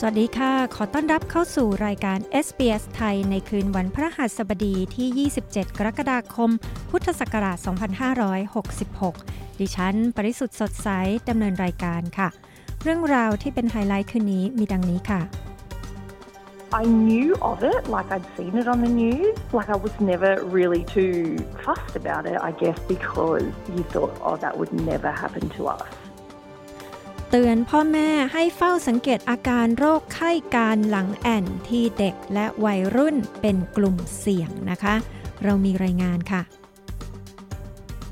สวัสดีค่ะ ขอต้อนรับเข้าสู่รายการ SBS ไทย ในคืนวันพระหัสบดีที่ 27 กรกฎาคม พุทธศักราช 2566 ดิฉัน ปริสุทธ์สดใส ดำเนินรายการค่ะ เรื่องราวที่เป็นไฮไลท์คืนนี้มีดังนี้ค่ะ I knew of it, like I'd seen it on the news. Like I was never really too fussed about it, I guess, because you thought, oh, that would never happen to us. เตือนพ่อแม่ให้เฝ้าสังเกตอาการโรคไข้กาฬหลังแอ่นที่เด็กและวัยรุ่นเป็นกลุ่มเสี่ยงนะคะ เรามีรายงานค่ะ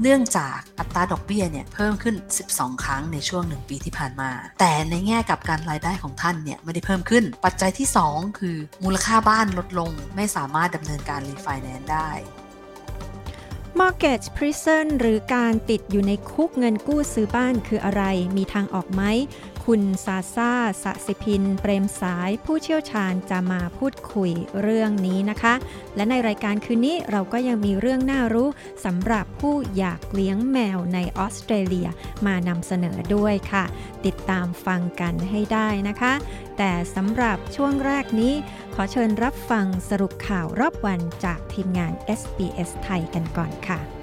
เนื่องจากอัตราดอกเบี้ยเนี่ยเพิ่มขึ้น 12 ครั้งในช่วง 1 ปีที่ผ่านมา แต่ในแง่กับการรายได้ของท่านเนี่ยไม่ได้เพิ่มขึ้น ปัจจัยที่ 2 คือมูลค่าบ้านลดลง ไม่สามารถดำเนินการรีไฟแนนซ์ได้ Mortgage Prison หรือการติดอยู่ในคุกเงินกู้ซื้อบ้านคืออะไร มีทางออกไหม คุณซาซาสสิพิน เปรมสายผู้เชี่ยวชาญจะมาพูดคุยเรื่องนี้นะคะ และในรายการคืนนี้เราก็ยังมีเรื่องน่ารู้สำหรับผู้อยากเลี้ยงแมวในออสเตรเลียมานำเสนอด้วยค่ะ ติดตามฟังกันให้ได้นะคะ แต่สำหรับช่วงแรกนี้ ขอเชิญรับฟังสรุปข่าวรอบวันจากทีมงาน SBS ไทยกันก่อนค่ะ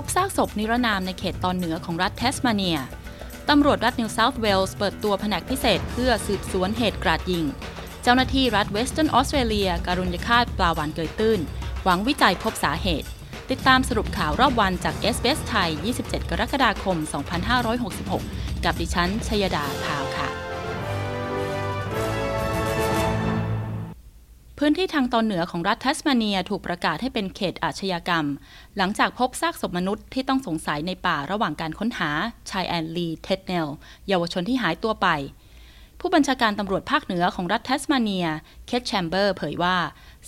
พบซากศพนิรนามในเขตตอนเหนือของรัฐเทสมาเนีย ตำรวจรัฐนิวเซาท์เวลส์เปิดตัวแผนกพิเศษเพื่อสืบสวนเหตุกราดยิง เจ้าหน้าที่รัฐเวสเทิร์นออสเตรเลียการุญยฆาตปลาหวานเกยตื้น หวังวิจัยพบสาเหตุ ติดตามสรุปข่าวรอบวันจาก s อ s ไทย 27 กรกฎาคม 2566 กับดิฉันชยดาพาวค่ะ พื้นที่ทางตอนเหนือของรัฐทัสมาเนียถูกประกาศให้เป็นเขตอาชญากรรม หลังจากพบซากศพมนุษย์ที่ต้องสงสัยในป่าระหว่างการค้นหาชายแอนลีเท็ดเนลเยาวชนที่หายตัวไป ผู้บัญชาการตำรวจภาคเหนือของรัฐทัสมาเนีย เคทแชมเบอร์เผยว่า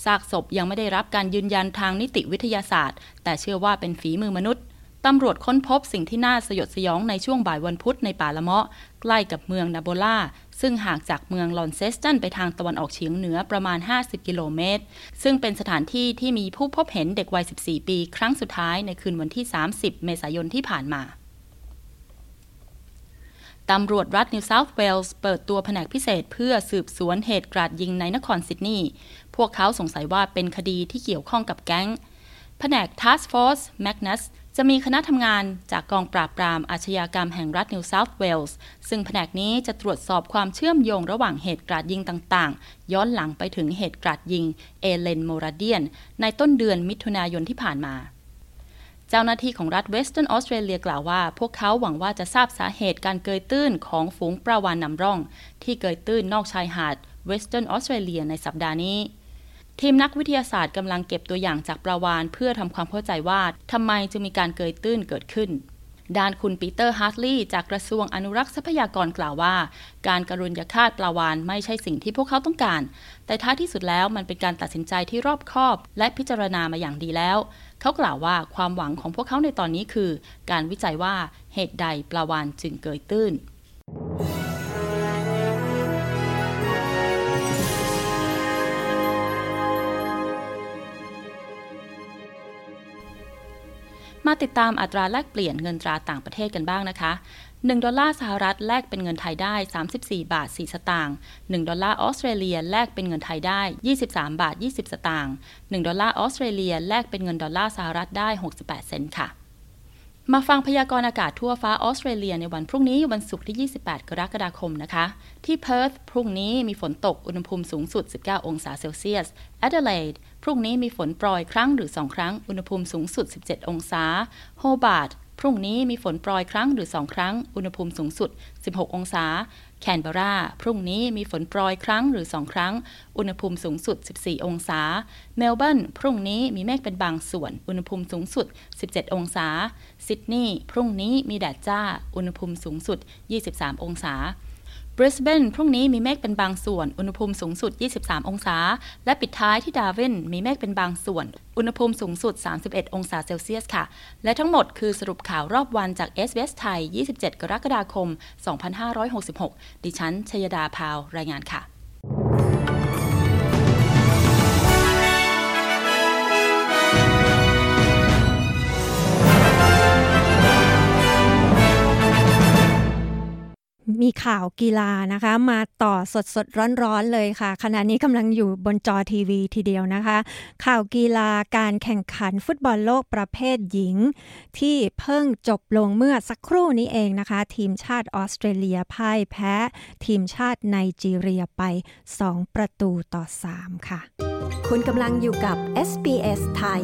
ซากศพยังไม่ได้รับการยืนยันทางนิติวิทยาศาสตร์ แต่เชื่อว่าเป็นฝีมือมนุษย์ ตำรวจค้นพบสิ่งที่น่าสยดสยองในช่วงบ่ายวันพุธในป่าละเมาะ ใกล้กับเมืองนาโบล่า ซึ่งห่างจากเมืองลอนเซสตันไปทางตะวันออกเฉียงเหนือประมาณ 50 กิโลเมตร ซึ่งเป็นสถานที่ที่มีผู้พบเห็นเด็กวัย 14 ปี ครั้งสุดท้ายในคืนวันที่ 30 เมษายนที่ผ่านมาตำรวจรัฐนิวเซาท์เวลส์เปิดตัวแผนกพิเศษเพื่อสืบสวนเหตุกราดยิงในนครซิดนีย์ พวกเขาสงสัยว่าเป็นคดีที่เกี่ยวข้องกับแก๊ง แผนก Task Force Magnus จะมีคณะทำงานจากกองปราบปรามอาชญากรรมแห่งรัฐนิวเซาท์เวลส์ซึ่งแผนกนี้จะตรวจสอบความเชื่อมโยงระหว่างเหตุกราดยิงต่างๆ ย้อนหลังไปถึงเหตุกราดยิงเอเลนโมราเดียน ในต้นเดือนมิถุนายนที่ผ่านมาเจ้าหน้าที่ของรัฐเวสเทิร์นออสเตรเลียกล่าวว่า พวกเขาหวังว่าจะทราบสาเหตุการเกยตื้นของฝูงปลาวาฬนำร่อง ที่เกยตื้นนอกชายหาดเวสเทิร์นออสเตรเลียในสัปดาห์นี้ ทีมนักวิทยาศาสตร์กำลังเก็บตัวอย่างจากปลาวาฬเพื่อทำความเข้าใจว่าทำไมจึงมีการเกยตื้นเกิดขึ้นด้านคุณปีเตอร์ฮาร์ทลีย์จากกระทรวงอนุรักษ์ทรัพยากรกล่าวว่า การการุณยฆาตปลาวาฬไม่ใช่สิ่งที่พวกเขาต้องการ แต่ท้ายที่สุดแล้วมันเป็นการตัดสินใจที่รอบคอบ และพิจารณามาอย่างดีแล้ว เขากล่าวว่าความหวังของพวกเขาในตอนนี้คือ การวิจัยว่าเหตุใดปลาวานจึงเกยตื้น มาติดตามอัตราแลกเปลี่ยนเงินตราต่างประเทศกันบ้างนะคะ 1 ดอลลาร์สหรัฐแลกเป็นเงินไทยได้ 34 บาท 4 สตางค์ 1 ดอลลาร์ออสเตรเลียแลกเป็นเงินไทยได้ 23 บาท 20 สตางค์ 1 ดอลลาร์ออสเตรเลียแลกเป็นเงินดอลลาร์สหรัฐได้ 68 เซนต์ค่ะมาฟังพยากรณ์อากาศทั่วฟ้าออสเตรเลียในวันพรุ่งนี้วันศุกร์ที่ 28 กรกฎาคมนะคะ ที่เพิร์ธพรุ่งนี้มีฝนตกอุณหภูมิสูงสุด 19 องศาเซลเซียสแอดเดเลด พรุ่งนี้มีฝนโปรยครั้งหรือ2ครั้ง อุณหภูมิสูงสุด 17 องศา โฮบาร์ตพรุ่งนี้มีฝนโปรยครั้งหรือ2ครั้ง อุณหภูมิสูงสุด 16 องศา แคนเบรา พรุ่งนี้มีฝนโปรยครั้งหรือ2ครั้ง อุณหภูมิสูงสุด 14 องศา เมลเบิร์น พรุ่งนี้มีเมฆเป็นบางส่วน อุณหภูมิสูงสุด 17 องศา ซิดนีย์ พรุ่งนี้มีแดดจ้า อุณหภูมิสูงสุด 23 องศา บริสเบนพรุ่งนี้มีเมฆเป็นบางส่วน อุณหภูมิสูงสุด 23 องศา และปิดท้ายที่ดาร์วินมีเมฆเป็นบางส่วน อุณหภูมิสูงสุด 31 องศาเซลเซียสค่ะ และทั้งหมดคือสรุปข่าวรอบวันจาก SBS ไทย 27 กรกฎาคม 2566 ดิฉัน ชยดาพาว รายงานค่ะ มีข่าวกีฬานะคะ มาต่อสดสดร้อนๆเลยค่ะ ขณะนี้กำลังอยู่บนจอทีวีทีเดียวนะคะ ข่าวกีฬาการแข่งขันฟุตบอลโลกประเภทหญิง ที่เพิ่งจบลงเมื่อสักครู่นี้เองนะคะ ทีมชาติออสเตรเลียพ่ายแพ้ ทีมชาติไนจีเรียไป 2 ประตูต่อ 3 ค่ะ คุณกำลังอยู่กับ SBS ไทย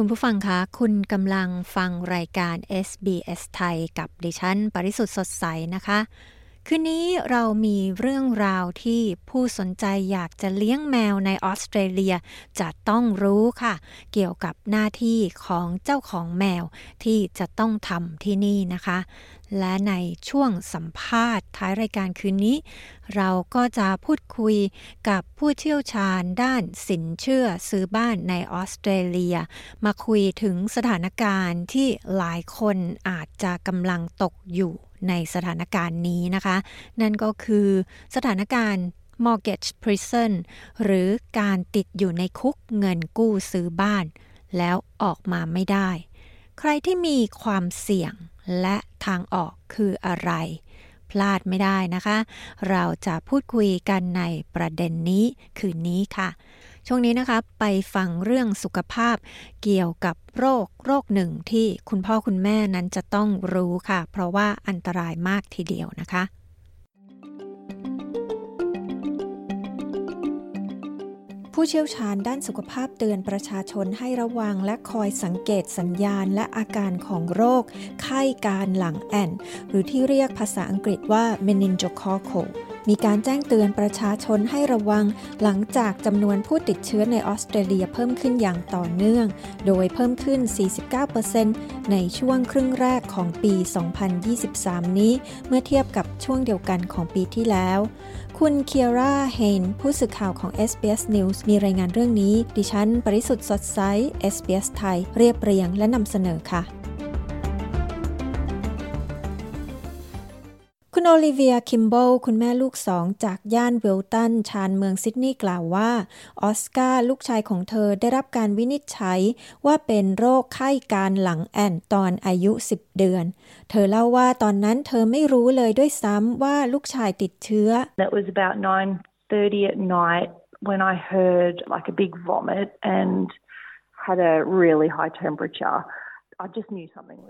คุณผู้ฟังคะ คุณกำลังฟังรายการ SBS ไทยกับดิฉัน ปริสุทธ์สดใสนะคะ คืนนี้เรามีเรื่องราวที่ผู้สนใจอยากจะเลี้ยงแมวในออสเตรเลีย จะต้องรู้ค่ะ เกี่ยวกับหน้าที่ของเจ้าของแมวที่จะต้องทำที่นี่นะคะ และในช่วงสัมภาษณ์ท้ายรายการคืนนี้ เราก็จะพูดคุยกับผู้เชี่ยวชาญด้านสินเชื่อซื้อบ้านในออสเตรเลีย มาคุยถึงสถานการณ์ที่หลายคนอาจจะกำลังตกอยู่ ในสถานการณ์นี้นะคะ นั่นก็คือสถานการณ์ mortgage prison หรือการติดอยู่ในคุกเงินกู้ซื้อบ้าน แล้วออกมาไม่ได้ ใครที่มีความเสี่ยงและทางออกคืออะไร พลาดไม่ได้นะคะ เราจะพูดคุยกันในประเด็นนี้คืนนี้ค่ะ ช่วงนี้นะคะไปฟังเรื่องสุขภาพเกี่ยวกับโรคโรคหนึ่งที่คุณพ่อคุณแม่นั้นจะต้องรู้ค่ะ เพราะว่าอันตรายมากทีเดียวนะคะ ผู้เชี่ยวชาญด้านสุขภาพเตือนประชาชนให้ระวังและคอยสังเกตสัญญาณและอาการของโรค ไข้การหลังแอนหรือที่เรียกภาษาอังกฤษว่า meningococcal มีการแจ้งเตือนประชาชนให้ระวัง หลังจากจำนวนผู้ติดเชื้อในออสเตรเลียเพิ่มขึ้นอย่างต่อเนื่อง โดยเพิ่มขึ้น 49%ในช่วงครึ่งแรกของปี 2023 นี้ เมื่อเทียบกับช่วงเดียวกันของปีที่แล้ว คุณเคียร่าเฮนผู้สื่อข่าวของ SBS News มีรายงานเรื่องนี้ ดิฉัน ปริสุทธ์สดใส SBS ไทย เรียบเรียงและนำเสนอค่ะ คุณโอลิเวีย คิมโบคุณแม่ลูกสองจากย่านเวลตัน ชานเมืองซิดนีย์กล่าวว่า ออสการ์ลูกชายของเธอได้รับการวินิจฉัยว่าเป็นโรคไข้การหลังแอนตอนอายุ 10 เดือน เธอเล่าว่าตอนนั้นเธอไม่รู้เลยด้วยซ้ำว่าลูกชายติดเชื้อ That was about 9:30 at night when I heard like a big vomit and had a really high temperature.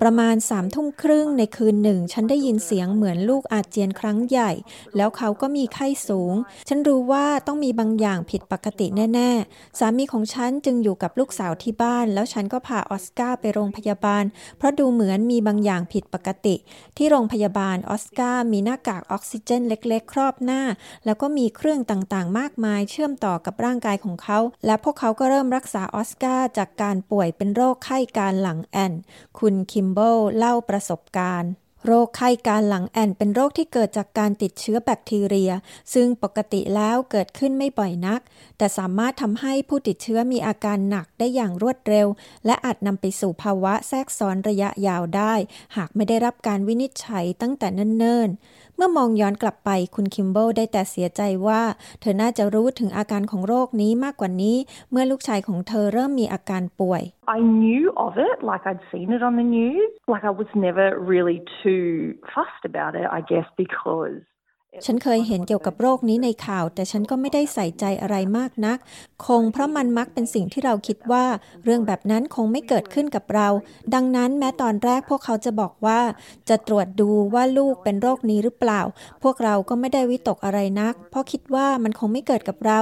ประมาณสามทุ่มครึ่งในคืนหนึ่ง ฉันได้ยินเสียงเหมือนลูกอาเจียนครั้งใหญ่ แล้วเขาก็มีไข้สูง ฉันรู้ว่าต้องมีบางอย่างผิดปกติแน่ ๆ สามีของฉันจึงอยู่กับลูกสาวที่บ้าน แล้วฉันก็พาออสการ์ไปโรงพยาบาล เพราะดูเหมือนมีบางอย่างผิดปกติ ที่โรงพยาบาลออสการ์มีหน้ากากออกซิเจนเล็ก ๆ ครอบหน้า แล้วก็มีเครื่องต่างๆ มากมาย เชื่อมต่อกับร่างกายของเขา และพวกเขาก็เริ่มรักษาออสการ์จากการป่วยเป็นโรคไข้กาฬหลังแอ่นคุณคิมเบิลเล่าประสบการณ์โรคไข้กาฬหลังแอ่นเป็นโรคที่เกิดจากการติดเชื้อแบคทีเรีย ซึ่งปกติแล้วเกิดขึ้นไม่บ่อยนัก แต่สามารถทำให้ผู้ติดเชื้อมีอาการหนักได้อย่างรวดเร็ว และอาจนำไปสู่ภาวะแทรกซ้อนระยะยาวได้ หากไม่ได้รับการวินิจฉัยตั้งแต่เนิ่นๆ เมื่อมองย้อนกลับไปคุณคิมเบิลได้แต่เสียใจว่า เธอน่าจะรู้ถึงอาการของโรคนี้มากกว่านี้ เมื่อลูกชายของเธอเริ่มมีอาการป่วย I knew of it, like I'd seen it on the news. Like I was never really too fussed about it, I guess, because ฉันเคยเห็นเกี่ยวกับโรคนี้ในข่าว แต่ฉันก็ไม่ได้ใส่ใจอะไรมากนัก คงเพราะมันมักเป็นสิ่งที่เราคิดว่า เรื่องแบบนั้นคงไม่เกิดขึ้นกับเรา ดังนั้นแม้ตอนแรกพวกเขาจะบอกว่า จะตรวจดูว่าลูกเป็นโรคนี้หรือเปล่า พวกเราก็ไม่ได้วิตกอะไรนัก เพราะคิดว่ามันคงไม่เกิดกับเรา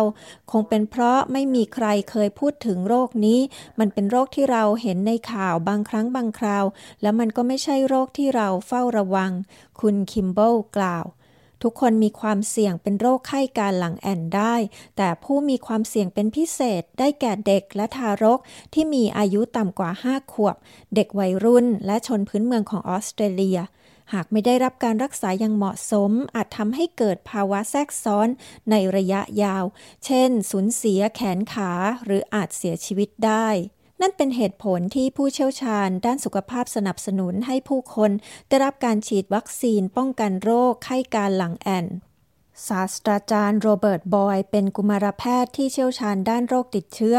คงเป็นเพราะไม่มีใครเคยพูดถึงโรคนี้ มันเป็นโรคที่เราเห็นในข่าวบางครั้งบางคราว แล้วมันก็ไม่ใช่โรคที่เราเฝ้าระวัง คุณคิมเบิลกล่าว ทุกคนมีความเสี่ยงเป็นโรคไข้การหลังแอนได้ แต่ผู้มีความเสี่ยงเป็นพิเศษได้แก่เด็กและทารกที่มีอายุต่ำกว่า 5 ขวบ เด็กวัยรุ่น และชนพื้นเมืองของออสเตรเลีย หากไม่ได้รับการรักษาอย่างเหมาะสม อาจทำให้เกิดภาวะแทรกซ้อนในระยะยาว เช่น สูญเสียแขนขาหรืออาจเสียชีวิตได้ นั่นเป็นเหตุผลที่ผู้เชี่ยวชาญด้านสุขภาพสนับสนุนให้ผู้คนได้รับการฉีดวัคซีนป้องกันโรคไข้การหลังแอนศาสตราจารย์โรเบิร์ตบอย เป็นกุมารแพทย์ที่เชี่ยวชาญด้านโรคติดเชื้อ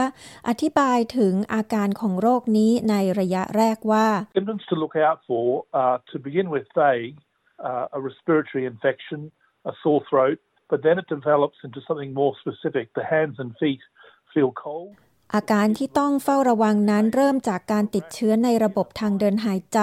อธิบายถึงอาการของโรคนี้ในระยะแรกว่า Symptoms to look out for are to begin with vague, uh, a respiratory infection, a sore throat, but then it develops into something more specific. The hands and feet feel cold. อาการที่ต้องเฝ้าระวังนั้นเริ่มจากการติดเชื้อในระบบทางเดินหายใจ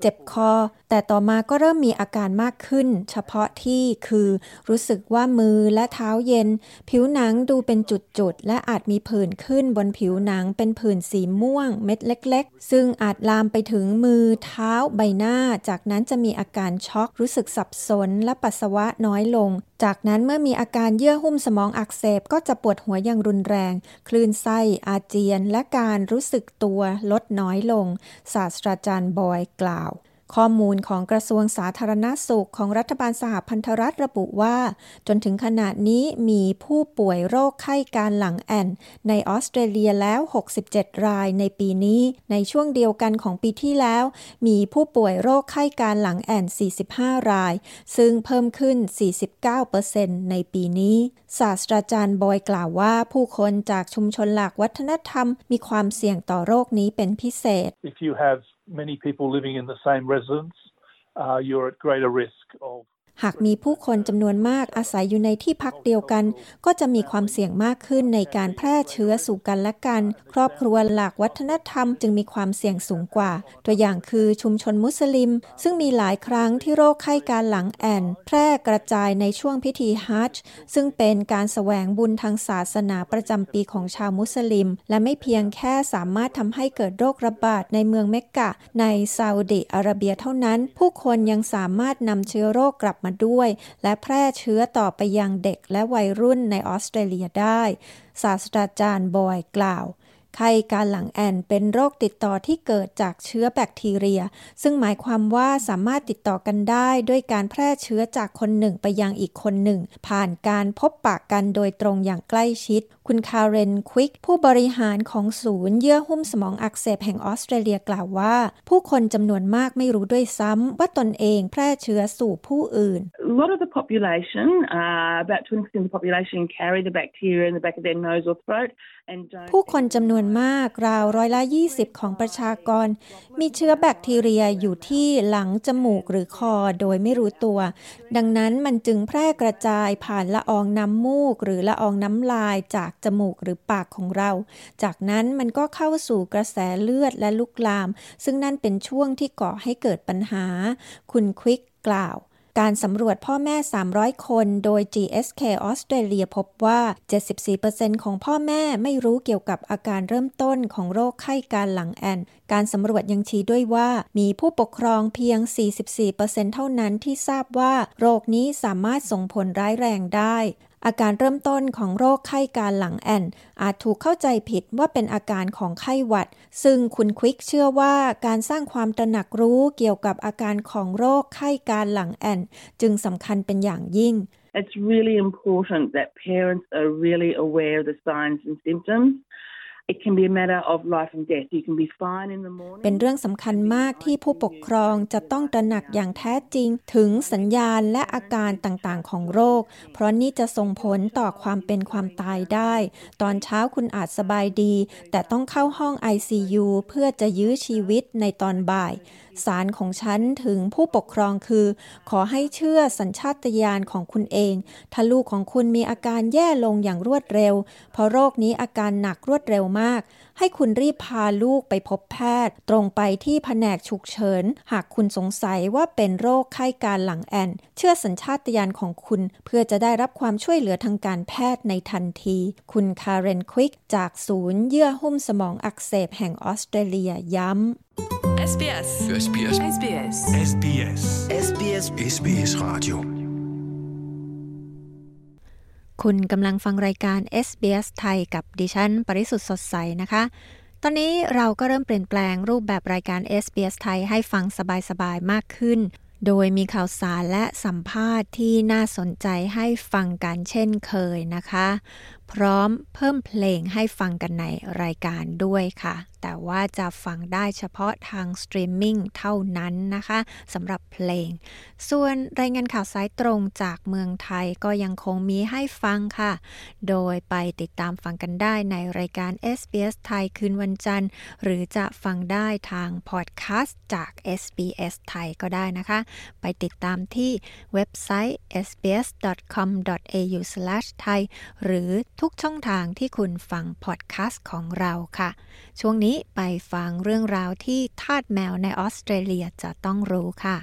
เจ็บคอ แต่ต่อมาก็เริ่มมีอาการมากขึ้น เฉพาะที่คือรู้สึกว่ามือและเท้าเย็น ผิวหนังดูเป็นจุดๆ และอาจมีผื่นขึ้นบนผิวหนังเป็นผื่นสีม่วงเม็ดเล็ก ๆ ซึ่งอาจลามไปถึงมือเท้าใบหน้า จากนั้นจะมีอาการช็อก รู้สึกสับสน และปัสสาวะน้อยลง จากนั้นเมื่อมีอาการเยื่อหุ้มสมองอักเสบก็จะปวดหัวอย่างรุนแรง คลื่นไส้อาเจียนและการรู้สึกตัวลดน้อยลง ศาสตราจารย์บอยกล่าว ข้อมูลของกระทรวงสาธารณาสุขของรัฐบาลสหพันธรัฐระบุว่า จนถึงขณะนี้มีผู้ป่วยโรคไข้การหลังแอนในออสเตรเลียแล้ว 67 รายในปีนี้ ในช่วงเดียวกันของปีที่แล้ว มีผู้ป่วยโรคไข้การหลังแอน 45 ราย ซึ่งเพิ่มขึ้น 49%ในปีนี้ ศาสตราจารย์บอยกล่าวว่า ผู้คนจากชุมชนหลักวัฒนธรรม มีความเสี่ยงต่อโรคนี้เป็นพิเศษ If you have many people living in the same residence, uh, you're at greater risk of หากมีผู้คนจำนวนมากอาศัยอยู่ในที่พักเดียวกัน ก็จะมีความเสี่ยงมากขึ้นในการแพร่เชื้อสู่กันและกัน ครอบครัวหลากวัฒนธรรมจึงมีความเสี่ยงสูงกว่า ตัวอย่างคือชุมชนมุสลิม ซึ่งมีหลายครั้งที่โรคไข้การหลังแอนแพร่กระจายในช่วงพิธีฮัจจ์ซึ่งเป็นการแสวงบุญทางศาสนาประจำปีของชาวมุสลิม และไม่เพียงแค่สามารถทำให้เกิดโรคระบาดในเมืองเมกกะ ในซาอุดิอาระเบียเท่านั้น ผู้คนยังสามารถนำเชื้อโรคกลับมาด้วย และแพร่เชื้อต่อไปยังเด็กและวัยรุ่นในออสเตรเลียได้ ศาสตราจารย์บอยกล่าว ไข้การหลังแอนเป็นโรคติดต่อที่เกิดจากเชื้อแบคทีเรีย ซึ่งหมายความว่าสามารถติดต่อกันได้ด้วยการแพร่เชื้อจากคนหนึ่งไปยังอีกคนหนึ่ง ผ่านการพบปะกันโดยตรงอย่างใกล้ชิด คุณคาร์เรนควิก ผู้บริหารของศูนย์เยื่อหุ้มสมองอักเสบแห่งออสเตรเลียกล่าวว่า ผู้คนจำนวนมากไม่รู้ด้วยซ้ำว่าตนเองแพร่เชื้อสู่ผู้อื่น A lot of the population, uh, about 20% of the population, carry the bacteria in the back of their nose or throat and don't. ผู้คนจำนวนมากราวร้อยละ 20 ของประชากร มีเชื้อแบคทีเรียอยู่ที่หลังจมูกหรือคอโดยไม่รู้ตัว ดังนั้นมันจึงแพร่กระจายผ่านละอองน้ำมูก หรือละอองน้ำลายจากจมูกหรือปากของเรา จากนั้นมันก็เข้าสู่กระแสเลือดและลุกลาม ซึ่งนั่นเป็นช่วงที่ก่อให้เกิดปัญหา คุณควิกกล่าว การสำรวจพ่อแม่ 300 คนโดย GSK ออสเตรเลียพบว่า 74%ของพ่อแม่ไม่รู้เกี่ยวกับอาการเริ่มต้นของโรคไข้การหลังแอน การสำรวจยังชี้ด้วยว่า มีผู้ปกครองเพียง 44%เท่านั้นที่ทราบว่า โรคนี้สามารถส่งผลร้ายแรงได้ อาการเริ่มต้นของโรคไข้การหลังแอนอาจถูกเข้าใจผิดว่าเป็นอาการของไข้หวัด ซึ่งคุณควิกเชื่อว่าการสร้างความตระหนักรู้เกี่ยวกับอาการของโรคไข้การหลังแอนจึงสำคัญเป็นอย่างยิ่ง It's really important that parents are really aware of the signs and symptoms. เป็นเรื่องสำคัญมากที่ผู้ปกครองจะต้องตระหนักอย่างแท้จริง ถึงสัญญาณและอาการต่างๆ ของโรค เพราะนี่จะส่งผลต่อความเป็นความตายได้ ตอนเช้าคุณอาจสบายดี แต่ต้องเข้าห้อง ICU เพื่อจะยื้อชีวิตในตอนบ่าย สารของฉันถึงผู้ปกครองคือ ขอให้เชื่อสัญชาตญาณของคุณเอง ถ้าลูกของคุณมีอาการแย่ลงอย่างรวดเร็ว เพราะโรคนี้อาการหนักรวดเร็วมาก ให้คุณรีบพาลูกไปพบแพทย์ ตรงไปที่แผนกฉุกเฉิน หากคุณสงสัยว่าเป็นโรคไข้การหลังแอน เชื่อสัญชาตญาณของคุณ เพื่อจะได้รับความช่วยเหลือทางการแพทย์ในทันที คุณคาร์เรนควิกจากศูนย์เยื่อหุ้มสมองอักเสบแห่งออสเตรเลียย้ำ SBS SBS SBS SBS SBS SBS Radio คุณกำลังฟังรายการ SBS ไทยกับดิฉัน ปริสุทธ์สดใสนะคะ ตอนนี้เราก็เริ่มเปลี่ยนแปลงรูปแบบรายการ SBS ไทยให้ฟังสบายๆ มากขึ้น โดยมีข่าวสารและสัมภาษณ์ที่น่าสนใจให้ฟังกันเช่นเคยนะคะ พร้อมเพิ่มเพลงให้ฟังกันในรายการด้วยค่ะ แต่ว่าจะฟังได้เฉพาะทางสตรีมมิ่งเท่านั้นนะคะสำหรับเพลง ส่วนรายงานข่าวสายตรงจากเมืองไทยก็ยังคงมีให้ฟังค่ะ โดยไปติดตามฟังกันได้ในรายการ SBS ไทยคืนวันจันทร์ หรือจะฟังได้ทางพอดแคสต์จาก SBS ไทยก็ได้นะคะ ไปติดตามที่เว็บไซต์ sbs.com.au/thai หรือทุุกช่องทางที่คุณฟังพอดแคสต์ของเราค่ะ ช่วงนี้ไปฟังเรื่องราวที่ทาสแมวในออสเตรเลียจะต้องรู้ค่ะ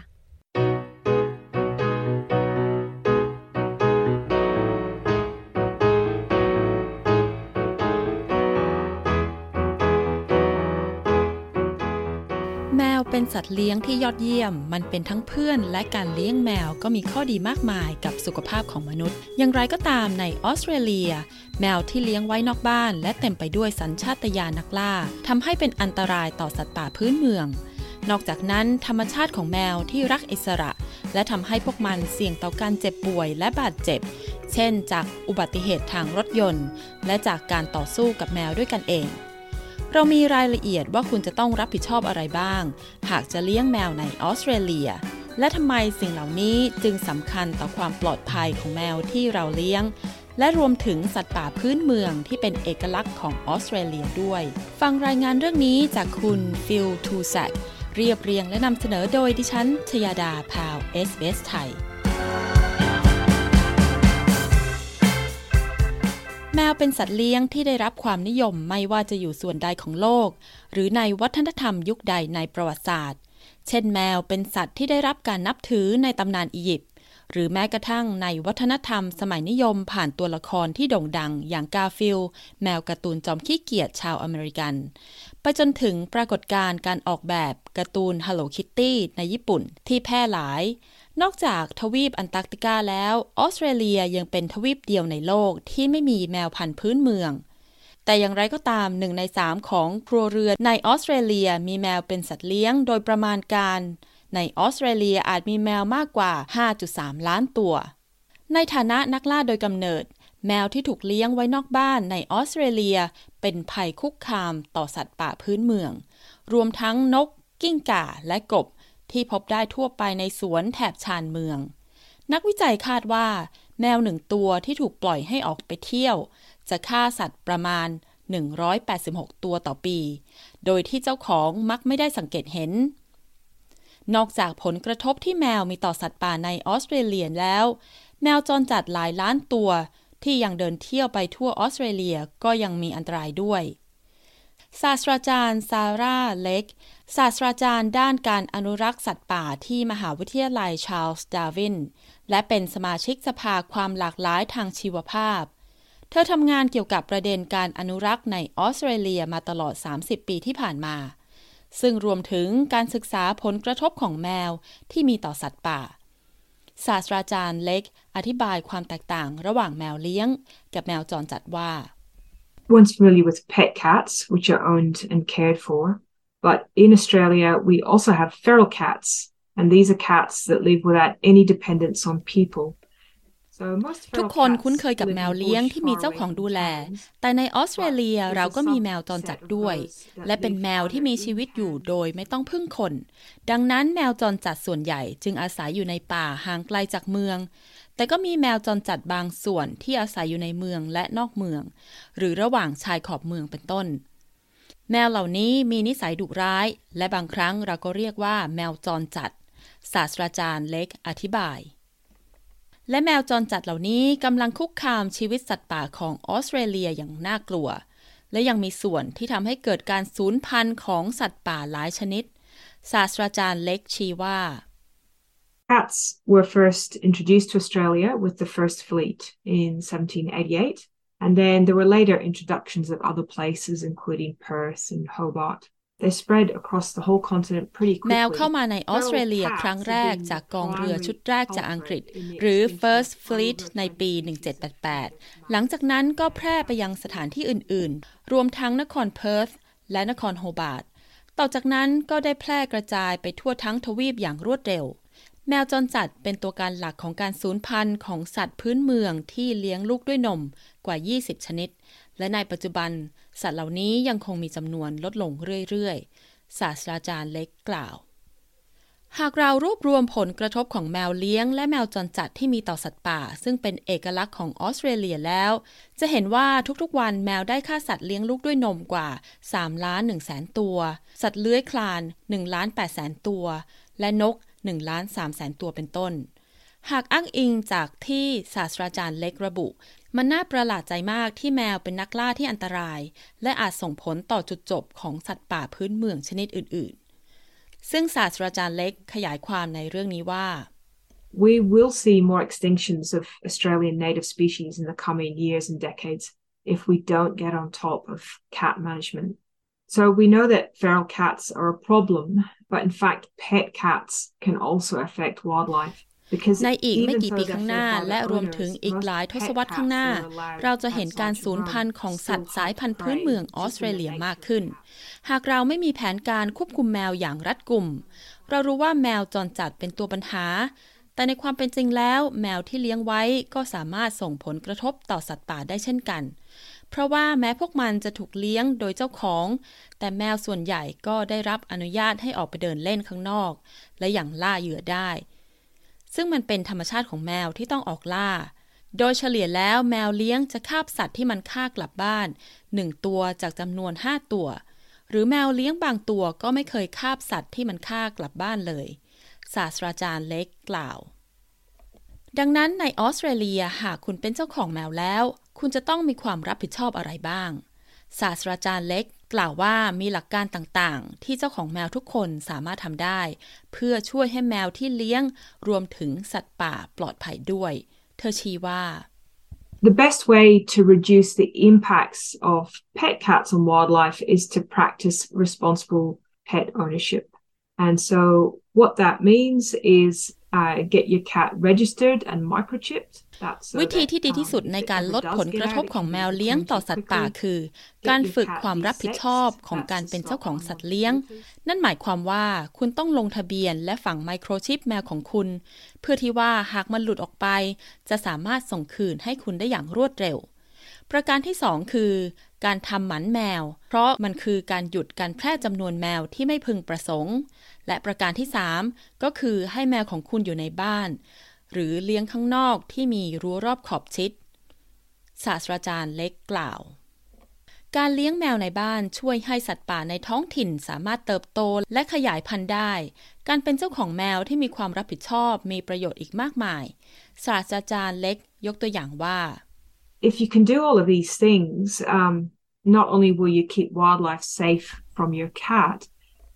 เป็นสัตว์เลี้ยงที่ยอดเยี่ยม มันเป็นทั้งเพื่อน และการเลี้ยงแมวก็มีข้อดีมากมายกับสุขภาพของมนุษย์ อย่างไรก็ตามในออสเตรเลีย แมวที่เลี้ยงไว้นอกบ้าน และเต็มไปด้วยสัญชาตญาณนักล่าทำให้เป็นอันตรายต่อสัตว์ป่าพื้นเมือง นอกจากนั้นธรรมชาติของแมวที่รักอิสระ และทำให้พวกมันเสี่ยงต่อการเจ็บป่วยและบาดเจ็บ เช่น จากอุบัติเหตุทางรถยนต์ และจากการต่อสู้กับแมวด้วยกันเอง เรามีรายละเอียดว่าคุณจะต้องรับผิดชอบอะไรบ้าง หากจะเลี้ยงแมวในออสเตรเลีย และทำไมสิ่งเหล่านี้จึงสำคัญต่อความปลอดภัยของแมวที่เราเลี้ยง และรวมถึงสัตว์ป่าพื้นเมืองที่เป็นเอกลักษณ์ของออสเตรเลียด้วย ฟังรายงานเรื่องนี้จากคุณฟิลทูแซกเรียบเรียงและนำเสนอโดยดิฉันชยาดาพาวเวล SBS ไทย แมวเป็นสัตว์เลี้ยงที่ได้รับความนิยมไม่ว่าจะอยู่ส่วนใดของโลก หรือในวัฒนธรรมยุคใดในประวัติศาสตร์ เช่นแมวเป็นสัตว์ที่ได้รับการนับถือในตำนานอียิปต์หรือแม้กระทั่งในวัฒนธรรมสมัยนิยมผ่านตัวละครที่โด่งดัง อย่างการ์ฟิลด์แมวการ์ตูนจอมขี้เกียจชาวอเมริกัน ไปจนถึงปรากฏการณ์การออกแบบการ์ตูน Hello Kitty ในญี่ปุ่นที่แพร่หลาย นอกจากทวีปอันตาร์กติกาแล้วออสเตรเลียยังเป็นทวีปเดียวในโลกที่ไม่มีแมวพันธุ์พื้นเมือง แต่อย่างไรก็ตามหนึ่งในสามของครัวเรือนในออสเตรเลียมีแมวเป็นสัตว์เลี้ยงโดยประมาณการ ในออสเตรเลียอาจมีแมวมากกว่า 5.3 ล้านตัว ในฐานะนักล่าโดยกำเนิด แมวที่ถูกเลี้ยงไว้นอกบ้านในออสเตรเลีย เป็นภัยคุกคามต่อสัตว์ป่าพื้นเมือง รวมทั้งนก กิ้งก่าและกบ ที่พบได้ทั่วไปในสวนแถบชานเมือง นักวิจัยคาดว่า แมวหนึ่งตัวที่ถูกปล่อยให้ออกไปเที่ยว จะฆ่าสัตว์ประมาณ 186 ตัวต่อปี โดยที่เจ้าของมักไม่ได้สังเกตเห็น นอกจากผลกระทบที่แมวมีต่อสัตว์ป่าในออสเตรเลียแล้ว แมวจรจัดหลายล้านตัวที่ยังเดินเที่ยวไปทั่วออสเตรเลียก็ยังมีอันตรายด้วยศาสตราจารย์ซาร่าเล็ก ศาสตราจารย์ด้านการอนุรักษ์สัตว์ป่าที่มหาวิทยาลัยชาร์ลส์ดาวิน และเป็นสมาชิกสภาความหลากหลายทางชีวภาพ เธอทำงานเกี่ยวกับประเด็นการอนุรักษ์ในออสเตรเลียมาตลอด 30 ปีที่ผ่านมา ซึ่งรวมถึงการศึกษาผลกระทบของแมวที่มีต่อสัตว์ป่า ศาสตราจารย์เล็ก อธิบายความแตกต่างระหว่างแมวเลี้ยง กับแมวจรจัดว่า One's familiar with pet cats, which are owned and cared for. But in Australia, we also have feral cats, and these are cats that live without any dependence on people. ทุกคนคุ้นเคยกับแมวเลี้ยงที่มีเจ้าของดูแล แต่ในออสเตรเลียเราก็มีแมวจรจัดด้วย และเป็นแมวที่มีชีวิตอยู่โดยไม่ต้องพึ่งคน ดังนั้นแมวจรจัดส่วนใหญ่จึงอาศัยอยู่ในป่าห่างไกลจากเมือง แต่ก็มีแมวจรจัดบางส่วนที่อาศัยอยู่ในเมืองและนอกเมือง หรือระหว่างชายขอบเมืองเป็นต้น แมวเหล่านี้มีนิสัยดุร้าย และบางครั้งเราก็เรียกว่าแมวจรจัด ศาสตราจารย์เล็กอธิบาย และแมวจรจัดเหล่านี้กำลังคุกคามชีวิตสัตว์ป่าของออสเตรเลียอย่างน่ากลัว และยังมีส่วนที่ทำให้เกิดการสูญพันธุ์ของสัตว์ป่าหลายชนิด ศาสตราจารย์เล็กชี้ว่า Cats were first introduced to Australia with the first fleet in 1788, and then there were later introductions of other places, including Perth and Hobart. แมวเข้ามาในออสเตรเลียครั้งแรกจากกองเรือชุดแรกจากอังกฤษ หรือ First Fleet ในปี 1788 หลังจากนั้นก็แพร่ไปยังสถานที่อื่นๆ รวมทั้งนครเพิร์ธและนครโฮบาร์ดต่อจากนั้นก็ได้แพร่กระจายไปทั่วทั้งทวีปอย่างรวดเร็ว แมวจรจัดเป็นตัวการหลักของการสูญพันธุ์ของสัตว์พื้นเมืองที่เลี้ยงลูกด้วยนมกว่า 20 ชนิด และในปัจจุบัน สัตว์เหล่านี้ยังคงมีจำนวนลดลงเรื่อยๆ ศาสตราจารย์เล็กกล่าว หากเรารวบรวมผลกระทบของแมวเลี้ยง และแมวจรจัดที่มีต่อสัตว์ป่า ซึ่งเป็นเอกลักษณ์ของออสเตรเลียแล้ว จะเห็นว่าทุกๆวันแมวได้ฆ่าสัตว์เลี้ยงลูกด้วยนมกว่า3ล้าน1แสนตัว สัตว์เลื้อยคลาน1ล้าน8แสนตัว และนก1ล้าน3แสนตัวเป็นต้น หากอ้างอิงจากที่ศาสตราจารย์เล็กระบุ มันน่าประหลาดใจมากที่แมวเป็นนักล่าที่อันตราย และอาจส่งผลต่อจุดจบของสัตว์ป่าพื้นเมืองชนิดอื่นๆ ซึ่งศาสตราจารย์เล็กขยายความในเรื่องนี้ว่า We will see more extinctions of Australian native species in the coming years and decades if we don't get on top of cat management. So we know that feral cats are a problem, but in fact, pet cats can also affect wildlife. ในอีกไม่กี่ปีข้างหน้า และรวมถึงอีกหลายทศวรรษข้างหน้า เราจะเห็นการสูญพันธุ์ของสัตว์สายพันธุ์พื้นเมืองออสเตรเลียมากขึ้น หากเราไม่มีแผนการควบคุมแมวอย่างรัดกุม เรารู้ว่าแมวจรจัดเป็นตัวปัญหา แต่ในความเป็นจริงแล้ว แมวที่เลี้ยงไว้ก็สามารถส่งผลกระทบต่อสัตว์ป่าได้เช่นกัน เพราะว่าแม้พวกมันจะถูกเลี้ยงโดยเจ้าของ แต่แมวส่วนใหญ่ก็ได้รับอนุญาตให้ออกไปเดินเล่นข้างนอก และอย่างล่าเหยื่อได้ ซึ่งมันเป็นธรรมชาติของแมวที่ต้องออกล่า โดยเฉลี่ยแล้วแมวเลี้ยงจะคาบสัตว์ที่มันฆ่ากลับบ้าน 1 ตัวจากจำนวน 5 ตัว หรือแมวเลี้ยงบางตัวก็ไม่เคยคาบสัตว์ที่มันฆ่ากลับบ้านเลย ศาสตราจารย์เล็กกล่าว ดังนั้นในออสเตรเลียหากคุณเป็นเจ้าของแมวแล้ว คุณจะต้องมีความรับผิดชอบอะไรบ้าง ศาสตราจารย์เล็กกล่าวว่ามีหลักการต่างๆ ที่เจ้าของแมวทุกคนสามารถทำได้ เพื่อช่วยให้แมวที่เลี้ยงรวมถึงสัตว์ป่าปลอดภัยด้วย เธอชี้ว่า The best way to reduce the impacts of pet cats on wildlife is to practice responsible pet ownership. And so, what that means is uh, get your cat registered and microchipped. วิธีที่ดีที่สุดในการลดผลกระทบของแมวเลี้ยงต่อสัตว์ป่าคือ การฝึกความรับผิดชอบของการเป็นเจ้าของสัตว์เลี้ยง นั่นหมายความว่าคุณต้องลงทะเบียนและฝังไมโครชิปแมวของคุณ เพื่อที่ว่าหากมันหลุดออกไป จะสามารถส่งคืนให้คุณได้อย่างรวดเร็ว ประการที่ 2 คือ การทำหมันแมว เพราะมันคือการหยุดการแพร่จำนวนแมวที่ไม่พึงประสงค์ และประการที่ 3 ก็คือให้แมวของคุณอยู่ในบ้าน หรือเลี้ยงข้างนอกที่มีรั้วรอบขอบชิด ศาสตราจารย์เล็กกล่าว การเลี้ยงแมวในบ้านช่วยให้สัตว์ป่าในท้องถิ่นสามารถเติบโตและขยายพันธุ์ได้ การเป็นเจ้าของแมวที่มีความรับผิดชอบมีประโยชน์อีกมากมาย ศาสตราจารย์เล็กยกตัวอย่างว่า If you can do all of these things um, not only will you keep wildlife safe from your cat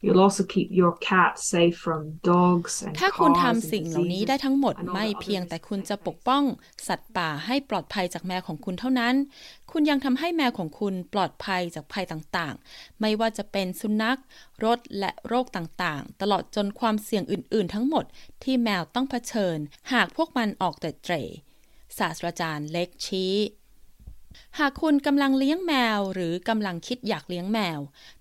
You'll also keep your cat safe from dogs and ถ้าคุณ cars ทำ and สิ่งเหล่านี้ diseases ได้ทั้งหมด and all ไม่ the other เพียงแต่คุณ risks จะ they ปก face. ป้อง สัตว์ป่าให้ปลอดภัยจากแมวของคุณเท่านั้น คุณยังทำให้แมวของคุณปลอดภัยจากภัยต่างๆ ไม่ว่าจะเป็นสุนัข รถ และโรคต่างๆ ตลอดจนความเสี่ยงอื่นๆ ทั้งหมดที่แมวต้องเผชิญ หากพวกมันออกแต่เตร่ศาสตราจารย์เล็กชี้ หากคุณกำลังเลี้ยงแมวหรือกำลังคิดอยากเลี้ยงแมว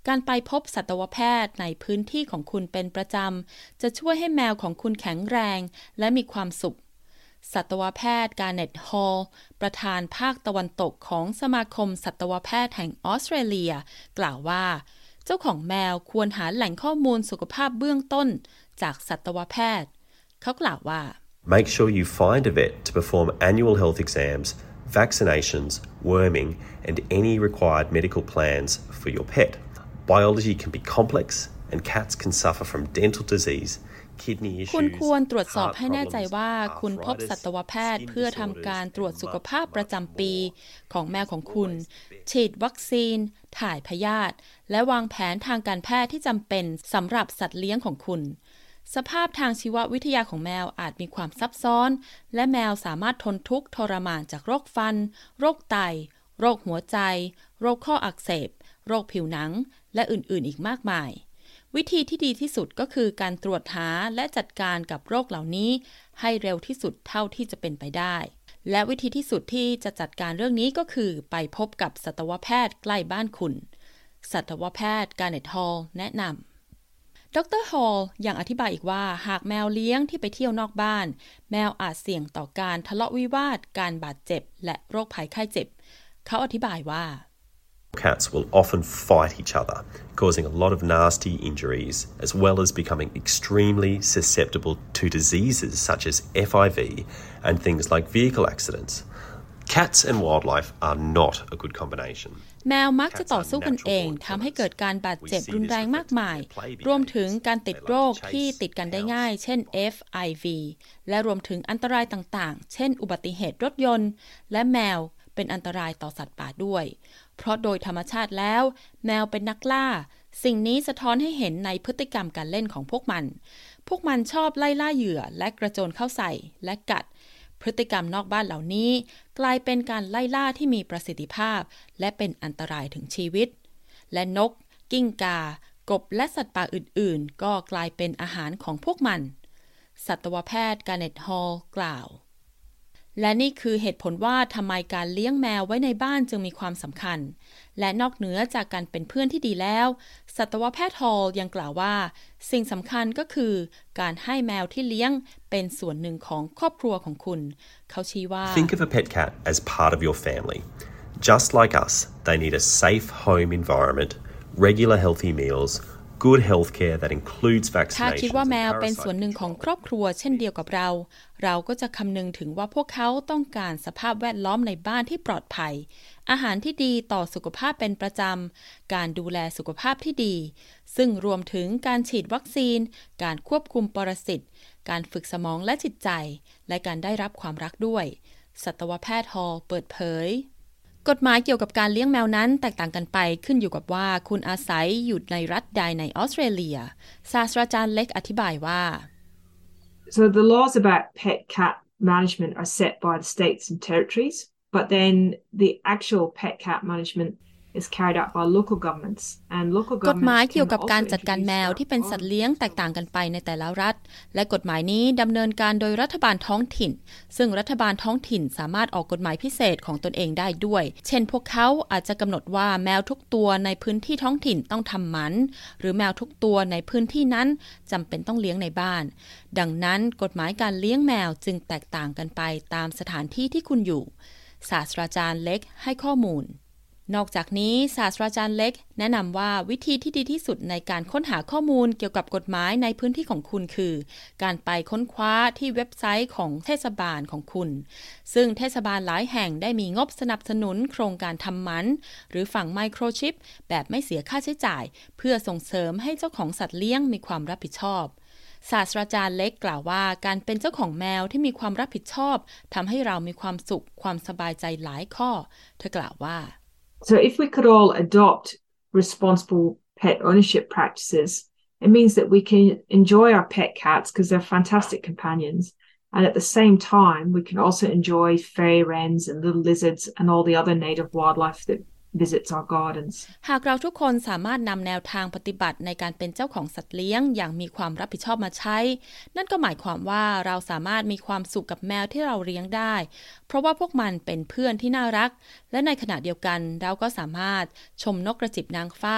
การไปพบสัตวแพทย์ในพื้นที่ของคุณเป็นประจำ จะช่วยให้แมวของคุณแข็งแรงและมีความสุข สัตวแพทย์การเน็ตฮอลประธานภาคตะวันตกของสมาคมสัตวแพทย์แห่งออสเตรเลีย กล่าวว่า เจ้าของแมวควรหาแหล่งข้อมูลสุขภาพเบื้องต้น จากสัตวแพทย์ เขากล่าวว่า Make sure you find a vet to perform annual health exams, vaccinations, worming, and any required medical plans for your pet. Biology can be complex, and cats can suffer from dental disease, kidney คุณ issues, ควรตรวจสอบ heart ให้แน่ใจ problems, ว่าคุณพบ arthritis, สัตวแพทย์ skin เพื่อทำ disorders, การตรวจ and สุข much, ภาพประจำปี much ของแมวของคุณ ฉีดวัคซีน ถ่ายพยาธิและวางแผนทางการแพทย์ที่จำเป็นสำหรับสัตว์เลี้ยงของคุณ สภาพทางชีววิทยาของแมวอาจมีความซับซ้อน และแมวสามารถทนทุกข์ทรมานจากโรคฟัน โรคไต โรคหัวใจ โรคข้ออักเสบ โรคผิวหนัง และอื่นๆ อีกมากมาย วิธีที่ดีที่สุดก็คือการตรวจหาและจัดการกับโรคเหล่านี้ ให้เร็วที่สุดเท่าที่จะเป็นไปได้ และวิธีที่สุดที่จะจัดการเรื่องนี้ก็คือ ไปพบกับสัตวแพทย์ใกล้บ้านคุณ สัตวแพทย์การเนตฮอลแนะนำ ดรฮอลยังอธิบายอีกว่า หากแมวเลี้ยงที่ไปเที่ยวนอกบ้าน แมวอาจเสี่ยงต่อการทะเลาะวิวาท การบาดเจ็บ และโรคภัยไข้เจ็บ เขาอธิบายว่า Cats will often fight each other, causing a lot of nasty injuries, as well as becoming extremely susceptible to diseases such as FIV and things like vehicle accidents. Cats and wildlife are not a good combination. แมวมักจะต่อสู้กันเองทำให้เกิดการบาดเจ็บรุนแรงมากมาย รวมถึงการติดโรคที่ติดกันได้ง่าย เช่น FIV และรวมถึงอันตรายต่างๆ เช่น อุบัติเหตุรถยนต์ และแมวเป็นอันตรายต่อสัตว์ป่าด้วย เพราะโดยธรรมชาติแล้ว แมวเป็นนักล่า สิ่งนี้สะท้อนให้เห็นในพฤติกรรมการเล่นของพวกมัน พวกมันชอบไล่ล่าเหยื่อและกระโจนเข้าใส่ และกัด พฤติกรรมนอกบ้านเหล่านี้ กลายเป็นการไล่ล่าที่มีประสิทธิภาพ และเป็นอันตรายถึงชีวิต และนก กิ้งกา กบและสัตว์ป่าอื่น ๆ ก็กลายเป็นอาหารของพวกมัน สัตวแพทย์การเนตฮอลกล่าว และนี่คือเหตุผลว่าทำไมการเลี้ยงแมวไว้ในบ้านจึงมีความสำคัญ และนอกเหนือจากการเป็นเพื่อนที่ดีแล้ว สัตวแพทย์ฮอลยังกล่าวว่า สิ่งสำคัญก็คือ การให้แมวที่เลี้ยงเป็นส่วนหนึ่งของครอบครัวของคุณ เขาชี้ว่า Think of a pet cat as part of your family. Just like us, they need a safe home environment, regular healthy meals, good healthcare that includes ถ้า vaccinations คิดว่า and แมวเป็น parasite ส่วนหนึ่งของครอบครัวเช่นเดียวกับเรา เราก็จะคำนึงถึงว่าพวกเขาต้องการสภาพแวดล้อมในบ้านที่ปลอดภัย อาหารที่ดีต่อสุขภาพเป็นประจำ การดูแลสุขภาพที่ดี ซึ่งรวมถึงการฉีดวัคซีน การควบคุมปรสิต การฝึกสมองและจิตใจ และการได้รับความรักด้วย สัตวแพทย์ฮอลเปิดเผย กฎหมายเกี่ยวกับการเลี้ยงแมวนั้นแตกต่างกันไปขึ้นอยู่กับว่าคุณอาศัยอยู่ในรัฐใดในออสเตรเลีย ศาสตราจารย์เล็กอธิบายว่า So the laws about pet cat management are set by the states and territories, but then the actual pet cat management is carried out by local governments and local กฎหมาย governments เกี่ยวกับการจัดการแมวที่เป็นสัตว์เลี้ยงแตกต่างกันไปในแต่ละรัฐ และกฎหมายนี้ดำเนินการโดยรัฐบาลท้องถิ่น ซึ่งรัฐบาลท้องถิ่นสามารถออกกฎหมายพิเศษของตนเองได้ด้วย เช่น พวกเขาอาจจะกำหนดว่าแมวทุกตัวในพื้นที่ท้องถิ่นต้องทำหมัน หรือแมวทุกตัวในพื้นที่นั้นจำเป็นต้องเลี้ยงในบ้าน ดังนั้นกฎหมายการเลี้ยงแมวจึงแตกต่างกันไปตามสถานที่ที่คุณอยู่ ศาสตราจารย์เล็กให้ข้อมูล นอกจากนี้ศาสตราจารย์เล็ก แนะนำว่าวิธีที่ดีที่สุดในการค้นหาข้อมูลเกี่ยวกับกฎหมายในพื้นที่ของคุณคือ การไปค้นคว้าที่เว็บไซต์ของเทศบาลของคุณ ซึ่งเทศบาลหลายแห่งได้มีงบสนับสนุนโครงการทำมัน หรือฝังไมโครชิป แบบไม่เสียค่าใช้จ่าย เพื่อส่งเสริมให้เจ้าของสัตว์เลี้ยงมีความรับผิดชอบศาสตราจารย์เล็กกล่าวว่า การเป็นเจ้าของแมวที่มีความรับผิดชอบทำให้เรามีความสุขความสบายใจหลายข้อ เธอกล่าวว่า So if we could all adopt responsible pet ownership practices It means that we can enjoy our pet cats because they're fantastic companions. And at the same time, we can also enjoy fairy wrens and little lizards and all the other native wildlife that visits our gardens. หากเราทุกคนสามารถนำแนวทางปฏิบัติในการเป็นเจ้าของสัตว์เลี้ยง อย่างมีความรับผิดชอบมาใช้ นั่นก็หมายความว่าเราสามารถมีความสุขกับแมวที่เราเลี้ยงได้ เพราะว่าพวกมันเป็นเพื่อนที่น่ารัก และในขณะเดียวกันเราก็สามารถชมนกกระจิบนางฟ้า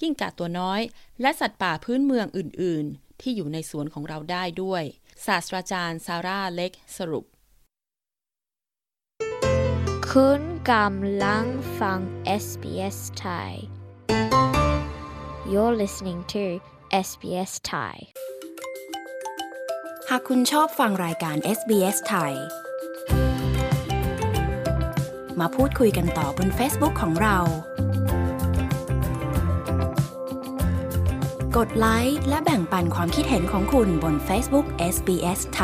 กิ้งก่าตัวน้อย และสัตว์ป่าพื้นเมืองอื่น ๆ ที่อยู่ในสวนของเราได้ด้วย ศาสตราจารย์ซาร่าเล็กสรุป คุณกำลังฟัง SBS Thai You're listening to SBS Thai หากคุณชอบฟังรายการ SBS ไทยมาพูดคุยกันต่อบน Facebook ของเรา กดไลค์และแบ่งปันความคิดเห็นของคุณบน Facebook SBS ไ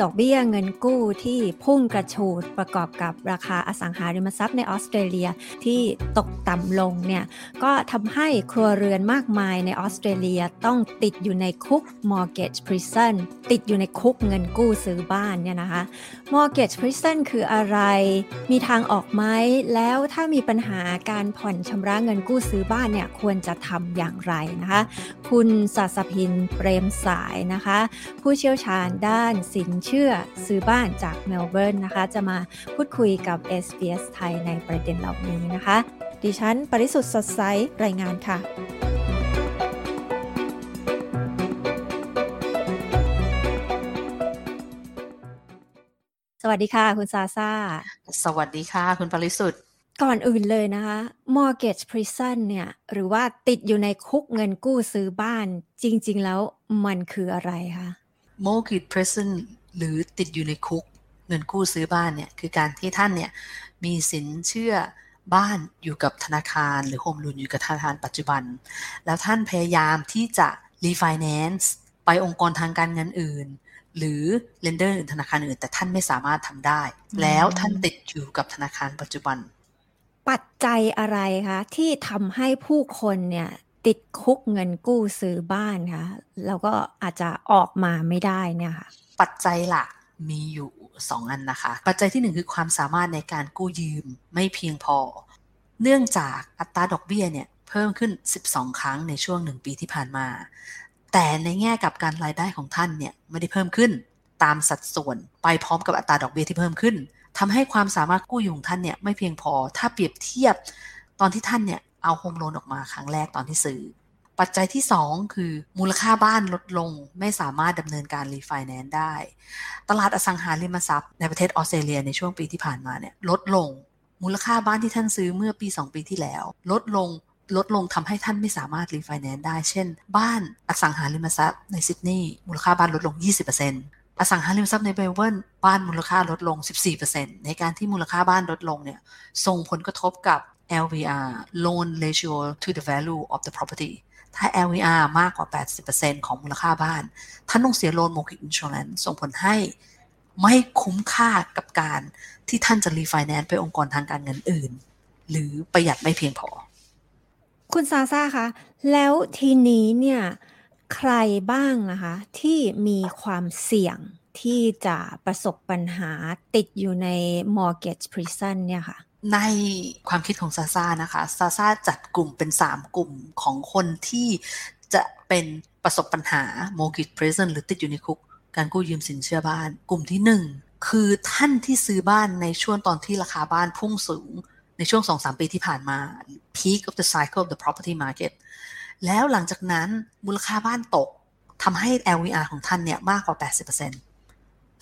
ดอกเบี้ยเงินกู้ที่พุ่งกระฉูดประกอบกับราคาอสังหาริมทรัพย์ในออสเตรเลียที่ตกต่ำลงเนี่ยก็ทำให้ครัวเรือนมากมายในออสเตรเลียต้องติดอยู่ในคุก mortgage prison ติดอยู่ในคุกเงินกู้ซื้อบ้านเนี่ยนะคะ mortgage prison คืออะไร มีทางออกไหมแล้วถ้ามีปัญหาการผ่อนชำระเงินกู้ซื้อบ้านเนี่ยควรจะทำอย่างไรนะคะ คุณศาสพินเปรมสายนะคะ ผู้เชี่ยวชาญด้านสินเชอซื้อบ้านจากเมลเบิร์นนะคะ จะมาพูดคุยกับ SBS ไทยในประเด็นเหล่านี้นะคะ ดิฉัน ปริสุทธ์สดใส รายงานค่ะสวัสดีค่ะ คุณซาซาสวัสดีค่ะ คุณปริสุทธิ์ก่อนอื่นเลยนะคะ mortgage prison เนี่ย หรือว่าติดอยู่ในคุกเงินกู้ซื้อบ้าน จริง ๆ แล้วมันคืออะไรคะ mortgage prison หรือติดอยู่ในคุกเงินกู้ซื้อบ้านเนี่ยคือการที่ท่านเนี่ยมีสินเชื่อบ้านอยู่กับธนาคาร หรือโฮมลูนอยู่กับธนาคารปัจจุบัน แล้วท่านพยายามที่จะ refinance ไปองค์กรทางการเงินอื่น หรือ lender อื่นธนาคารอื่น แต่ท่านไม่สามารถทำได้ แล้วท่านติดอยู่กับธนาคารปัจจุบัน ปัจจัยอะไรคะ ที่ทำให้ผู้คนเนี่ยติดคุกเงินกู้ซื้อบ้านคะแล้วก็อาจจะออกมาไม่ได้เนี่ยค่ะ ปัจจัยหลักมีอยู่ 2 อันนะคะ ปัจจัยที่ 1 คือความสามารถในการกู้ยืมไม่เพียงพอ เนื่องจากอัตราดอกเบี้ยเนี่ยเพิ่มขึ้น 12 ครั้งในช่วง 1 ปีที่ผ่านมา แต่ในแง่กับการรายได้ของท่านเนี่ยไม่ได้เพิ่มขึ้นตามสัดส่วนไปพร้อมกับอัตราดอกเบี้ยที่เพิ่มขึ้นทำให้ความสามารถกู้ยืมของท่านเนี่ยไม่เพียงพอถ้าเปรียบเทียบตอนที่ท่านเนี่ยเอา home loan ออกมาครั้งแรกตอนที่ซื้อ ปัจจัยที่ 2 คือมูลค่าบ้านลดลง ไม่สามารถดำเนินการรีไฟแนนซ์ได้ ตลาดอสังหาริมทรัพย์ในประเทศออสเตรเลียในช่วงปีที่ผ่านมาเนี่ยลดลง มูลค่าบ้านที่ท่านซื้อเมื่อปี 2 ปีที่แล้ว ลดลงลดลงทำให้ท่านไม่สามารถรีไฟแนนซ์ได้ เช่น บ้านอสังหาริมทรัพย์ในซิดนีย์มูลค่าบ้านลดลง 20%อสังหาริมทรัพย์ในเมลเบิร์นบ้านมูลค่าลดลง 14%ในการที่มูลค่าบ้านลดลงเนี่ยส่งผลกระทบกับ LVR loan ratio to the value of the property ถ้า LVR มากกว่า 80%ของมูลค่าบ้าน ท่านต้องเสีย loan mortgage insurance ส่งผลให้ไม่คุ้มค่ากับการที่ท่านจะรีไฟแนนซ์ไปองค์กรทางการเงินอื่น หรือประหยัดไม่เพียงพอ คุณซาซาคะ แล้วทีนี้เนี่ยใครบ้างนะคะ ที่มีความเสี่ยงที่จะประสบปัญหาติดอยู่ใน mortgage prison เนี่ยค่ะ ในความคิดของซาซานะคะซาซาจัดกลุ่มเป็น 3 กลุ่มของคนที่จะเป็นประสบปัญหา mortgage prison หรือติดอยู่ในคุก การกู้ยืมสินเชื่อบ้าน กลุ่มที่ 1 คือท่านที่ซื้อบ้านในช่วงตอนที่ราคาบ้านพุ่งสูงในช่วง 2-3 ปีที่ผ่านมา peak of the cycle of the property market แล้วหลังจากนั้นมูลค่าบ้านตกทำให้ LVR ของท่านเนี่ยมากกว่า 80%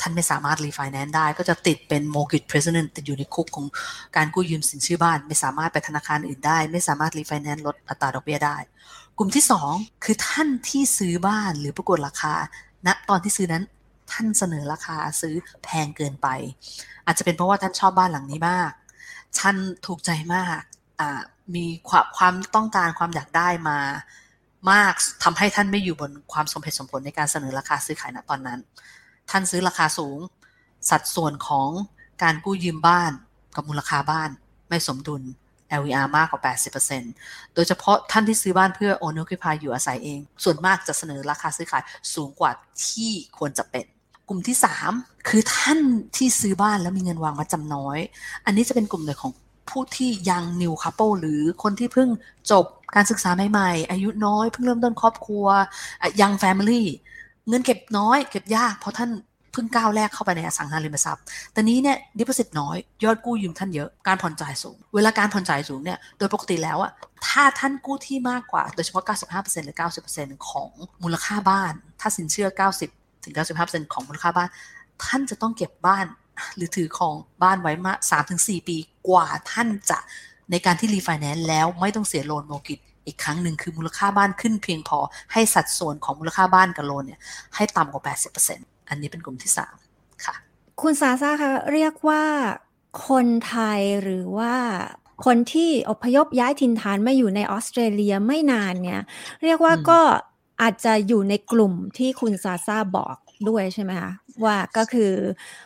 ท่านไม่สามารถรีไฟแนนซ์ได้ ก็จะติดเป็น mortgage prisoner ติดอยู่ในคุกของการกู้ยืมสินเชื่อบ้าน ไม่สามารถไปธนาคารอื่นได้ ไม่สามารถรีไฟแนนซ์ลดอัตราดอกเบี้ยได้ กลุ่มที่ 2 คือท่านที่ซื้อบ้านหรือประกวดราคาณนะตอนที่ซื้อนั้นท่านเสนอราคาซื้อแพงเกินไป อาจจะเป็นเพราะว่าท่านชอบบ้านหลังนี้มาก ท่านถูกใจมากมีความความต้องการความอยากได้มามากทำให้ท่านไม่อยู่บนความสมเหตุสมผลในการเสนอราคาซื้อขายณตอนนั้น ท่านซื้อราคาสูง สัดส่วนของการกู้ยืมบ้านกับมูลค่าบ้านไม่สมดุล LVR มากกว่า 80%โดยเฉพาะท่านที่ซื้อบ้านเพื่อ own occupy อยู่อาศัยเอง ส่วนมากจะเสนอราคาซื้อขายสูงกว่าที่ควรจะเป็น กลุ่มที่ 3 คือท่านที่ซื้อบ้านแล้วมีเงินวางมาจำน้อย อันนี้จะเป็นกลุ่มหนึ่งของผู้ที่ยัง new couple หรือคนที่เพิ่งจบการศึกษาใหม่ๆ อายุน้อยเพิ่งเริ่มต้นครอบครัวยัง family เงินเก็บน้อยเก็บยากเพราะท่านเพิ่งก้าวแรกเข้าไปในอสังหาริมทรัพย์ แต่นี้เนี่ยดิปสิตน้อย ยอดกู้ยืมท่านเยอะ การผ่อนจ่ายสูง เวลาการผ่อนจ่ายสูงเนี่ย โดยปกติแล้วอะถ้าท่านกู้ที่มากกว่า โดยเฉพาะ 95%หรือ 90%ของมูลค่าบ้าน ถ้าสินเชื่อ 90ถึง95%ของมูลค่าบ้าน ท่านจะต้องเก็บบ้าน หรือถือของบ้านไว้มา3-4 ปีกว่าท่านจะในการที่รีไฟแนนซ์แล้วไม่ต้องเสีย loan mortgage อีกครั้งหนึ่งคือมูลค่าบ้านขึ้นเพียงพอให้สัดส่วนของมูลค่าบ้านกับ loan เนี่ยให้ต่ำกว่า 80%อันนี้เป็นกลุ่มที่สามค่ะ คุณซาซาค่ะเรียกว่าคนไทยหรือว่าคนที่อพยพย้ายถิ่นฐานมาอยู่ในออสเตรเลียไม่นานเนี่ย เรียกว่าก็อาจจะอยู่ในกลุ่มที่คุณซาซาบอก ด้วยใช่ไหมคะว่าก็คือ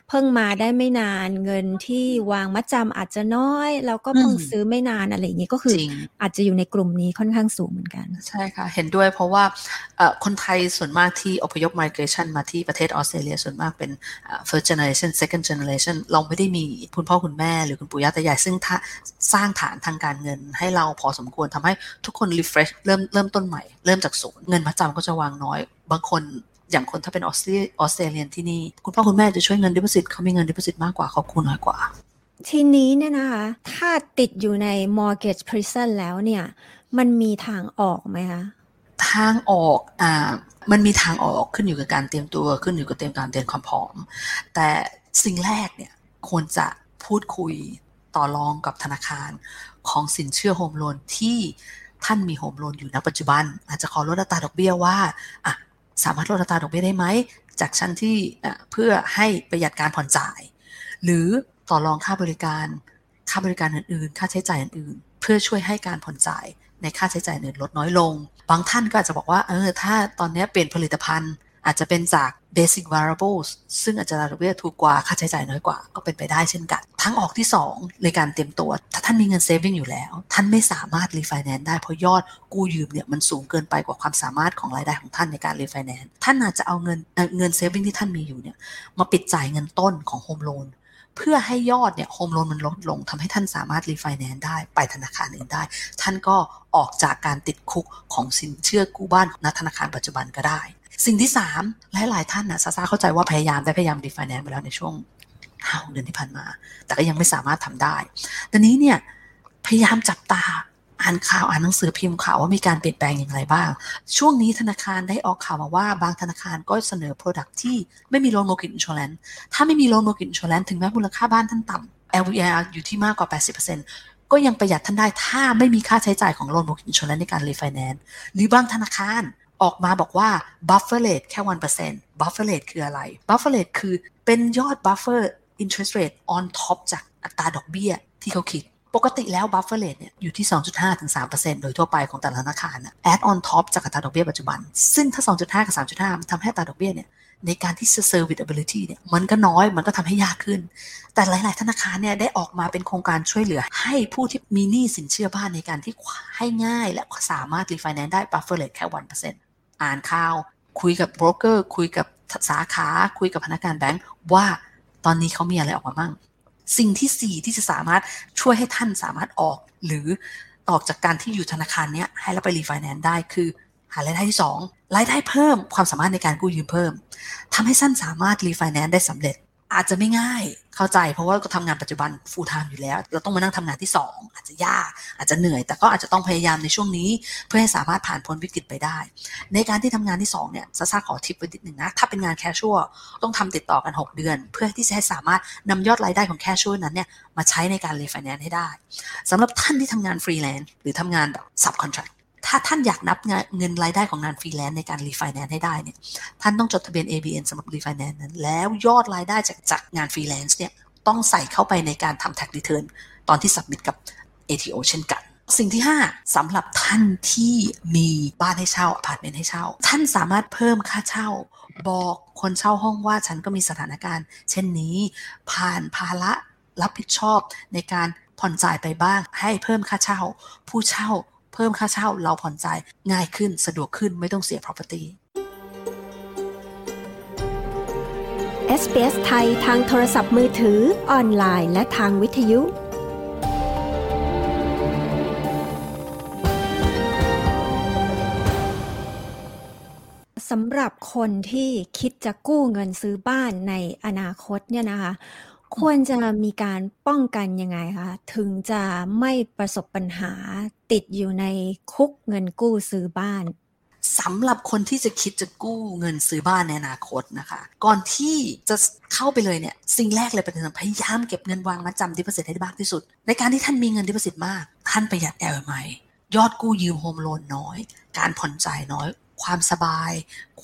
เพิ่งมาได้ไม่นานเงินที่วางมัดจำอาจจะน้อย แล้วก็เพิ่งซื้อไม่นานอะไรอย่างนี้ก็คือ อาจจะอยู่ในกลุ่มนี้ค่อนข้างสูงเหมือนกัน ใช่ค่ะ เห็นด้วยเพราะว่าคนไทยส่วนมากที่อพยพ migration มาที่ประเทศออสเตรเลียส่วนมากเป็น first generation second generation เราไม่ได้มีคุณพ่อคุณแม่หรือคุณปู่ย่าตายายซึ่งสร้างฐานทางการเงินให้เราพอสมควรทำให้ทุกคน refresh เริ่มเริ่มต้นใหม่ เริ่มจากศูนย์เงินมัดจำก็จะวางน้อย บางคน อย่างคนถ้าเป็นออสเตรออสเตรเลียนที่นี่ คุณพ่อคุณแม่จะช่วยเงินดิปซิตเขามีเงินดิปซิตมากกว่าเขาคุณน้อยกว่า ทีนี้เนี่ยนะคะ ถ้าติดอยู่ใน mortgage prison แล้วเนี่ย มันมีทางออกไหมคะทางออกอ่ามันมีทางออกขึ้นอยู่กับการเตรียมตัวขึ้นอยู่กับเตรียมการเตรียมความพร้อม แต่สิ่งแรกเนี่ยควรจะพูดคุยต่อรองกับธนาคารของสินเชื่อ home loan ที่ท่านมี home loan อยู่ณปัจจุบัน อาจจะขอลดอัตราดอกเบี้ยว่าอะ สามารถลดอัตราดอกเบี้ยได้ไหม จากชั้นที่เพื่อให้ประหยัดการผ่อนจ่าย หรือต่อรองค่าบริการค่าบริการอื่นๆ ค่าใช้จ่ายอื่นๆ เพื่อช่วยให้การผ่อนจ่ายในค่าใช้จ่ายอื่นลดน้อยลง บางท่านก็อาจจะบอกว่าเออถ้าตอนนี้เปลี่ยนผลิตภัณฑ์ อาจจะเป็นจาก basic variables ซึ่งอาจจะดอกเบี้ยถูกกว่าค่าใช้จ่ายน้อยกว่า ก็เป็นไปได้เช่นกันทั้งออกที่ 2 ในการเตรียมตัว ถ้าท่านมีเงิน saving อยู่แล้ว ท่านไม่สามารถ refinance ได้เพราะยอดกู้ยืมเนี่ยมันสูงเกินไปกว่าความสามารถของรายได้ของท่านในการ refinance ท่านอาจจะเอาเงินเงิน saving ที่ท่านมีอยู่เนี่ยมาปิดจ่ายเงินต้นของ home loan เพื่อให้ยอดเนี่ยโฮมโลนมันลดลงทำให้ท่านสามารถรีไฟแนนซ์ได้ไปธนาคารอื่นได้ ท่านก็ออกจากการติดคุกของสินเชื่อกู้บ้านณธนาคารปัจจุบันก็ได้ สิ่งที่สามหลายๆท่านนะซาซาเข้าใจว่าพยายามได้พยายามรีไฟแนนซ์ไปแล้วในช่วงห้าเดือนที่ผ่านมา แต่ก็ยังไม่สามารถทำได้ตอนนี้เนี่ยพยายามจับตาอ่านข่าวอ่านหนังสือพิมพ์ข่าวว่ามีการเปลี่ยนแปลงอย่างไรบ้าง ช่วงนี้ธนาคารได้ออกข่าวมาว่า บางธนาคารก็เสนอ Product ที่ไม่มีโลนโมกิ t อินช r แลนถ้าไม่มีโลนโมกิ t อินช r แลนถึงแม้มูลค่าบ้านท่านต่ำ LVR อยู่ที่มากกว่า 80%ก็ยังประหยัดท่านได้ถ้าไม่มีค่าใช้จ่ายของโลนโมกิ t อินช r แลนในการรีไฟแนนซ์หรือบางธนาคาร ออกมาบอกว่า buffer rate แค่ 1% buffer rate คืออะไร buffer rate คือเป็นยอด buffer interest rate on top จากอัตราดอกเบี้ยที่เขาคิด ปกติแล้ว buffer rate เนี่ยอยู่ที่ 2.5ถึง3%โดยทั่วไปของแต่ละธนาคารนะ add on top จากอัตราดอกเบี้ยปัจจุบัน ซึ่งถ้า 2.5 กับ 3.5 มันทำให้อัตราดอกเบี้ยเนี่ยในการที่ serviceability เนี่ยมันก็น้อยมันก็ทำให้ยากขึ้น แต่หลาย ๆ ธนาคารเนี่ยได้ออกมาเป็นโครงการช่วยเหลือ ให้ผู้ที่มีหนี้สินเชื่อบ้านในการที่ให้ง่ายและสามารถ refinance ได้ buffer rate แค่ 1% อ่านข่าว คุยกับโบรกเกอร์ คุยกับสาขา คุยกับพนักงานแบงค์ว่าตอนนี้เขามีอะไรออกมาบ้าง สิ่งที่ 4 ที่จะสามารถช่วยให้ท่านสามารถออก หรือออกจากการที่อยู่ธนาคารเนี้ยให้เราไปรีไฟแนนซ์ได้คือ หารายได้ที่ 2 รายได้เพิ่มความสามารถในการกู้ยืมเพิ่มทำให้ท่านสามารถรีไฟแนนซ์ได้สำเร็จ อาจจะไม่ง่ายเข้าใจ เพราะว่าก็ทำงานปัจจุบัน full time อยู่แล้ว เราต้องมานั่งทำงานที่ 2 อาจจะยาก อาจจะเหนื่อย แต่ก็อาจจะต้องพยายามในช่วงนี้ เพื่อให้สามารถผ่านพ้นวิกฤตไปได้ ในการที่ทำงานที่ 2 เนี่ยซาซาขอทิปไว้นิดหนึ่งนะ ถ้าเป็นงาน casual ต้องทำติดต่อกัน 6 เดือน เพื่อที่จะให้สามารถนำยอดรายได้ของ casual นั้นเนี่ยมาใช้ในการรีไฟแนนซ์ให้ได้สำหรับท่านที่ทำงานฟรีแลนซ์หรือทำงานแบบ subcontract ถ้าท่านอยากนับเงินรายได้ของงานฟรีแลนซ์ในการรีไฟแนนซ์ให้ได้เนี่ย ท่านต้องจดทะเบียน ABN สำหรับรีไฟแนนซ์นั้น แล้วยอดรายได้จากจากงานฟรีแลนซ์เนี่ยต้องใส่เข้าไปในการทำ tax return ตอนที่ submit กับ ATO เช่นกัน สิ่งที่ 5สำหรับท่านที่มีบ้านให้เช่าอพาร์ตเมนต์ให้เช่า ท่านสามารถเพิ่มค่าเช่า บอกคนเช่าห้องว่าฉันก็มีสถานการณ์ เช่นนี้ ผ่านภาระรับผิดชอบในการผ่อนจ่ายไปบ้างให้เพิ่มค่าเช่า ผู้เช่า เพิ่มค่าเช่าเราผ่อนจ่ายง่ายขึ้นสะดวกขึ้นไม่ต้องเสีย property SBS ไทยทางโทรศัพท์มือถือออนไลน์ และทางวิทยุสำหรับคนที่คิดจะกู้เงินซื้อบ้านในอนาคตเนี่ยนะคะ ควรจะมีการป้องกันยังไงคะ ถึงจะไม่ประสบปัญหาติดอยู่ในคุกเงินกู้ซื้อบ้านสำหรับคนที่จะคิดจะกู้เงินซื้อบ้านในอนาคตนะคะ ก่อนที่จะเข้าไปเลยเนี่ยสิ่งแรกเลยเป็นพยายามเก็บเงินวางมัดจำ deposit ให้ได้มากที่สุด ในการที่ท่านมีเงิน deposit มาก ท่านประหยัด LMI ยอดกู้ยืม home loan น้อย การผ่อนจ่ายน้อย ความสบาย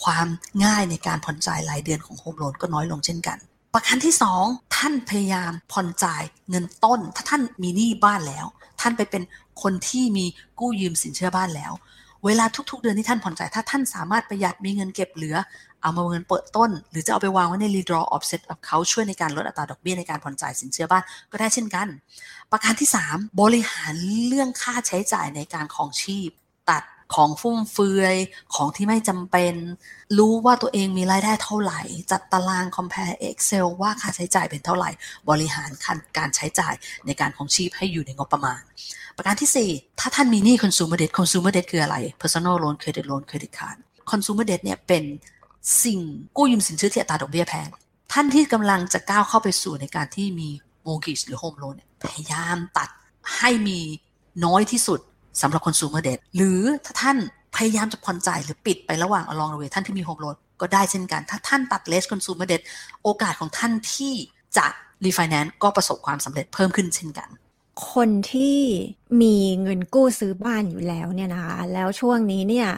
ความง่ายในการผ่อนจ่ายรายเดือนของโฮมโลนก็น้อยลงเช่นกัน ประการที่ 2 ท่านพยายามผ่อนจ่ายเงินต้น ถ้าท่านมีหนี้บ้านแล้ว ท่านไปเป็นคนที่มีกู้ยืมสินเชื่อบ้านแล้ว เวลาทุกๆ เดือนที่ท่านผ่อนจ่ายถ้าท่านสามารถประหยัดมีเงินเก็บเหลือ เอามาเงินเปิดต้น หรือจะเอาไปวางไว้ใน redraw offset กับเขาช่วยในการลดอัตราดอกเบี้ยในการผ่อนจ่ายสินเชื่อบ้านก็ได้เช่นกัน ประการที่ 3 บริหารเรื่องค่าใช้จ่ายในการของชีพ ตัด ของฟุ่มเฟือย ของที่ไม่จำเป็น รู้ว่าตัวเองมีรายได้เท่าไหร่ จัดตาราง compare Excel ว่าค่าใช้จ่ายเป็นเท่าไหร่ บริหารการใช้จ่ายในการของชีพให้อยู่ในงบประมาณ ประการที่ 4 ถ้าท่านมีหนี้ consumer debt consumer debt คืออะไร personal loan credit loan credit card consumer debt เนี่ยเป็นสิ่งกู้ยืมสินเชื่อที่อัตราดอกเบี้ยแพง ท่านที่กำลังจะก้าวเข้าไปสู่ในการที่มี mortgage หรือ home loan เนี่ยพยายามตัดให้มีน้อยที่สุด สำหรับ consumer debt หรือถ้าท่านพยายามจะผ่อนจ่ายหรือปิดไประหว่าง along the way ท่านที่มี home loan ก็ได้เช่นกัน ถ้าท่านตัด less consumer debt โอกาสของท่านที่จะ refinance ก็ประสบความสำเร็จเพิ่มขึ้นเช่นกัน คนที่มีเงินกู้ซื้อบ้านอยู่แล้วเนี่ยนะคะ แล้วช่วงนี้เนี่ย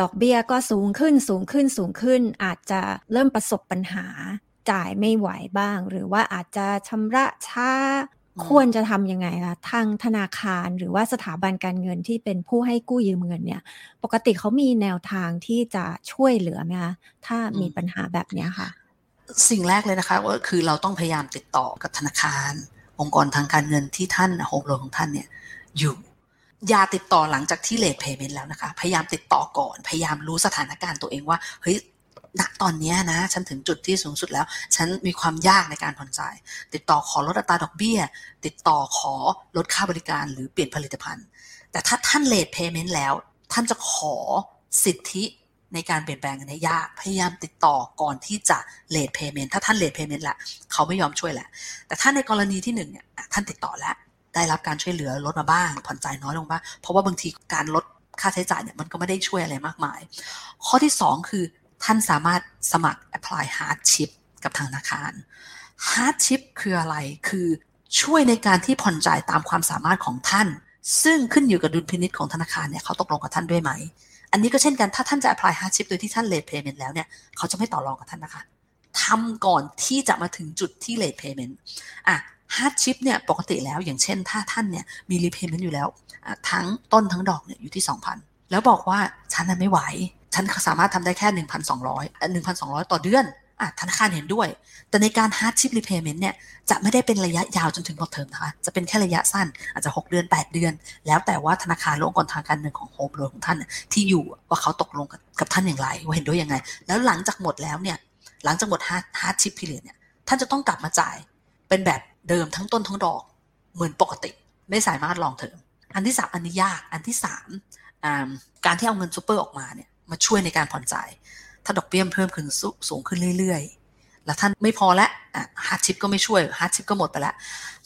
ดอกเบี้ยก็สูงขึ้นสูงขึ้นสูงขึ้น อาจจะเริ่มประสบปัญหาจ่ายไม่ไหวบ้าง หรือว่าอาจจะชำระช้า ควรจะทำยังไงคะทางธนาคารหรือว่าสถาบันการเงินที่เป็นผู้ให้กู้ยืมเงินเนี่ย ปกติเขามีแนวทางที่จะช่วยเหลือไหมคะถ้ามีปัญหาแบบนี้ค่ะ สิ่งแรกเลยนะคะก็คือเราต้องพยายามติดต่อกับธนาคาร องค์กรทางการเงินที่ท่านโฮมโลนของท่านเนี่ยอยู่อย่าติดต่อหลังจากที่เลทเพย์เมนต์แล้วนะคะ พยายามติดต่อก่อน พยายามรู้สถานการณ์ตัวเองว่า เฮ้ย ณตอนนี้นะ ฉันถึงจุดที่สูงสุดแล้ว ฉันมีความยากในการผ่อนจ่าย ติดต่อขอลดอัตราดอกเบี้ย ติดต่อขอลดค่าบริการหรือเปลี่ยนผลิตภัณฑ์ แต่ถ้าท่านเลทเพย์เมนต์แล้ว ท่านจะขอสิทธิในการเปลี่ยนแปลงในยากพยายามติดต่อก่อนที่จะเลทเพย์เมนต์ถ้าท่านเลทเพย์เมนต์ละเขาไม่ยอมช่วยแหละแต่ถ้าในกรณีที่หนึ่งเนี่ยท่านติดต่อแล้วได้รับการช่วยเหลือลดมาบ้าง ผ่อนจ่ายน้อยลงบ้างเพราะว่าบางทีการลดค่าใช้จ่ายเนี่ยมันก็ไม่ได้ช่วยอะไรมากมาย ข้อที่ 2 คือ ท่านสามารถสมัคร apply hardship กับทางธนาคาร hardship คืออะไร คือช่วยในการที่ผ่อนจ่ายตามความสามารถของท่าน ซึ่งขึ้นอยู่กับดุลพินิจของธนาคารเนี่ยเขาตกลงกับท่านด้วยไหม อันนี้ก็เช่นกัน ถ้าท่านจะ apply hardship โดยที่ท่าน late payment แล้วเนี่ย เขาจะไม่ต่อรองกับท่านนะคะทำก่อนที่จะมาถึงจุดที่ late payment อะ hardship เนี่ยปกติแล้วอย่างเช่น ถ้าท่านเนี่ยมี repayment อยู่แล้ว ทั้งต้นทั้งดอกเนี่ยอยู่ที่ 2,000 แล้วบอกว่าฉันนั้นไม่ไหว ฉันสามารถทำได้แค่ 1,200 1,200 ต่อเดือนอะธนาคารเห็นด้วย แต่ในการ hardship repayment เนี่ยจะไม่ได้เป็นระยะยาวจนถึงพอเทอมนะคะ จะเป็นแค่ระยะสั้นอาจจะ 6 เดือน 8 เดือน แล้วแต่ว่าธนาคารหรือองค์กรทางการเงินของโฮมโลนของท่านที่อยู่ว่าเขาตกลงกับท่านอย่างไร ว่าเห็นด้วยยังไง แล้วหลังจากหมดแล้วเนี่ยหลังจากหมด hardship period เนี่ยท่านจะต้องกลับมาจ่ายเป็นแบบเดิมทั้งต้นทั้งดอกเหมือนปกติ ไม่สามารถ long term อันที่สามอันนี้ยากอันที่สามการที่เอาเงินซูเปอร์ออกมาเนี่ย มาช่วยในการผ่อนจ่าย ถ้าดอกเบี้ยเพิ่มขึ้นสูงขึ้นเรื่อย ๆ แล้วท่านไม่พอแล้ว hardship ก็ไม่ช่วย hardship ก็หมดไปแล้ว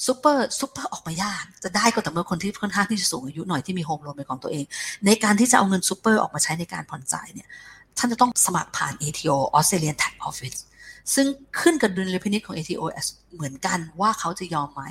super super ออกมายากจะได้ก็แต่เมื่อคนที่ค่อนข้างที่จะสูงอายุหน่อยที่มี home loan เป็นของตัวเอง ในการที่จะเอาเงินซูเปอร์ออกมาใช้ในการผ่อนจ่ายเนี่ยท่านจะต้องสมัครผ่าน ATO Australian Tax Office ซึ่งขึ้นกับดุลยพินิจของ ATO เหมือนกันว่าเขาจะยอมไหม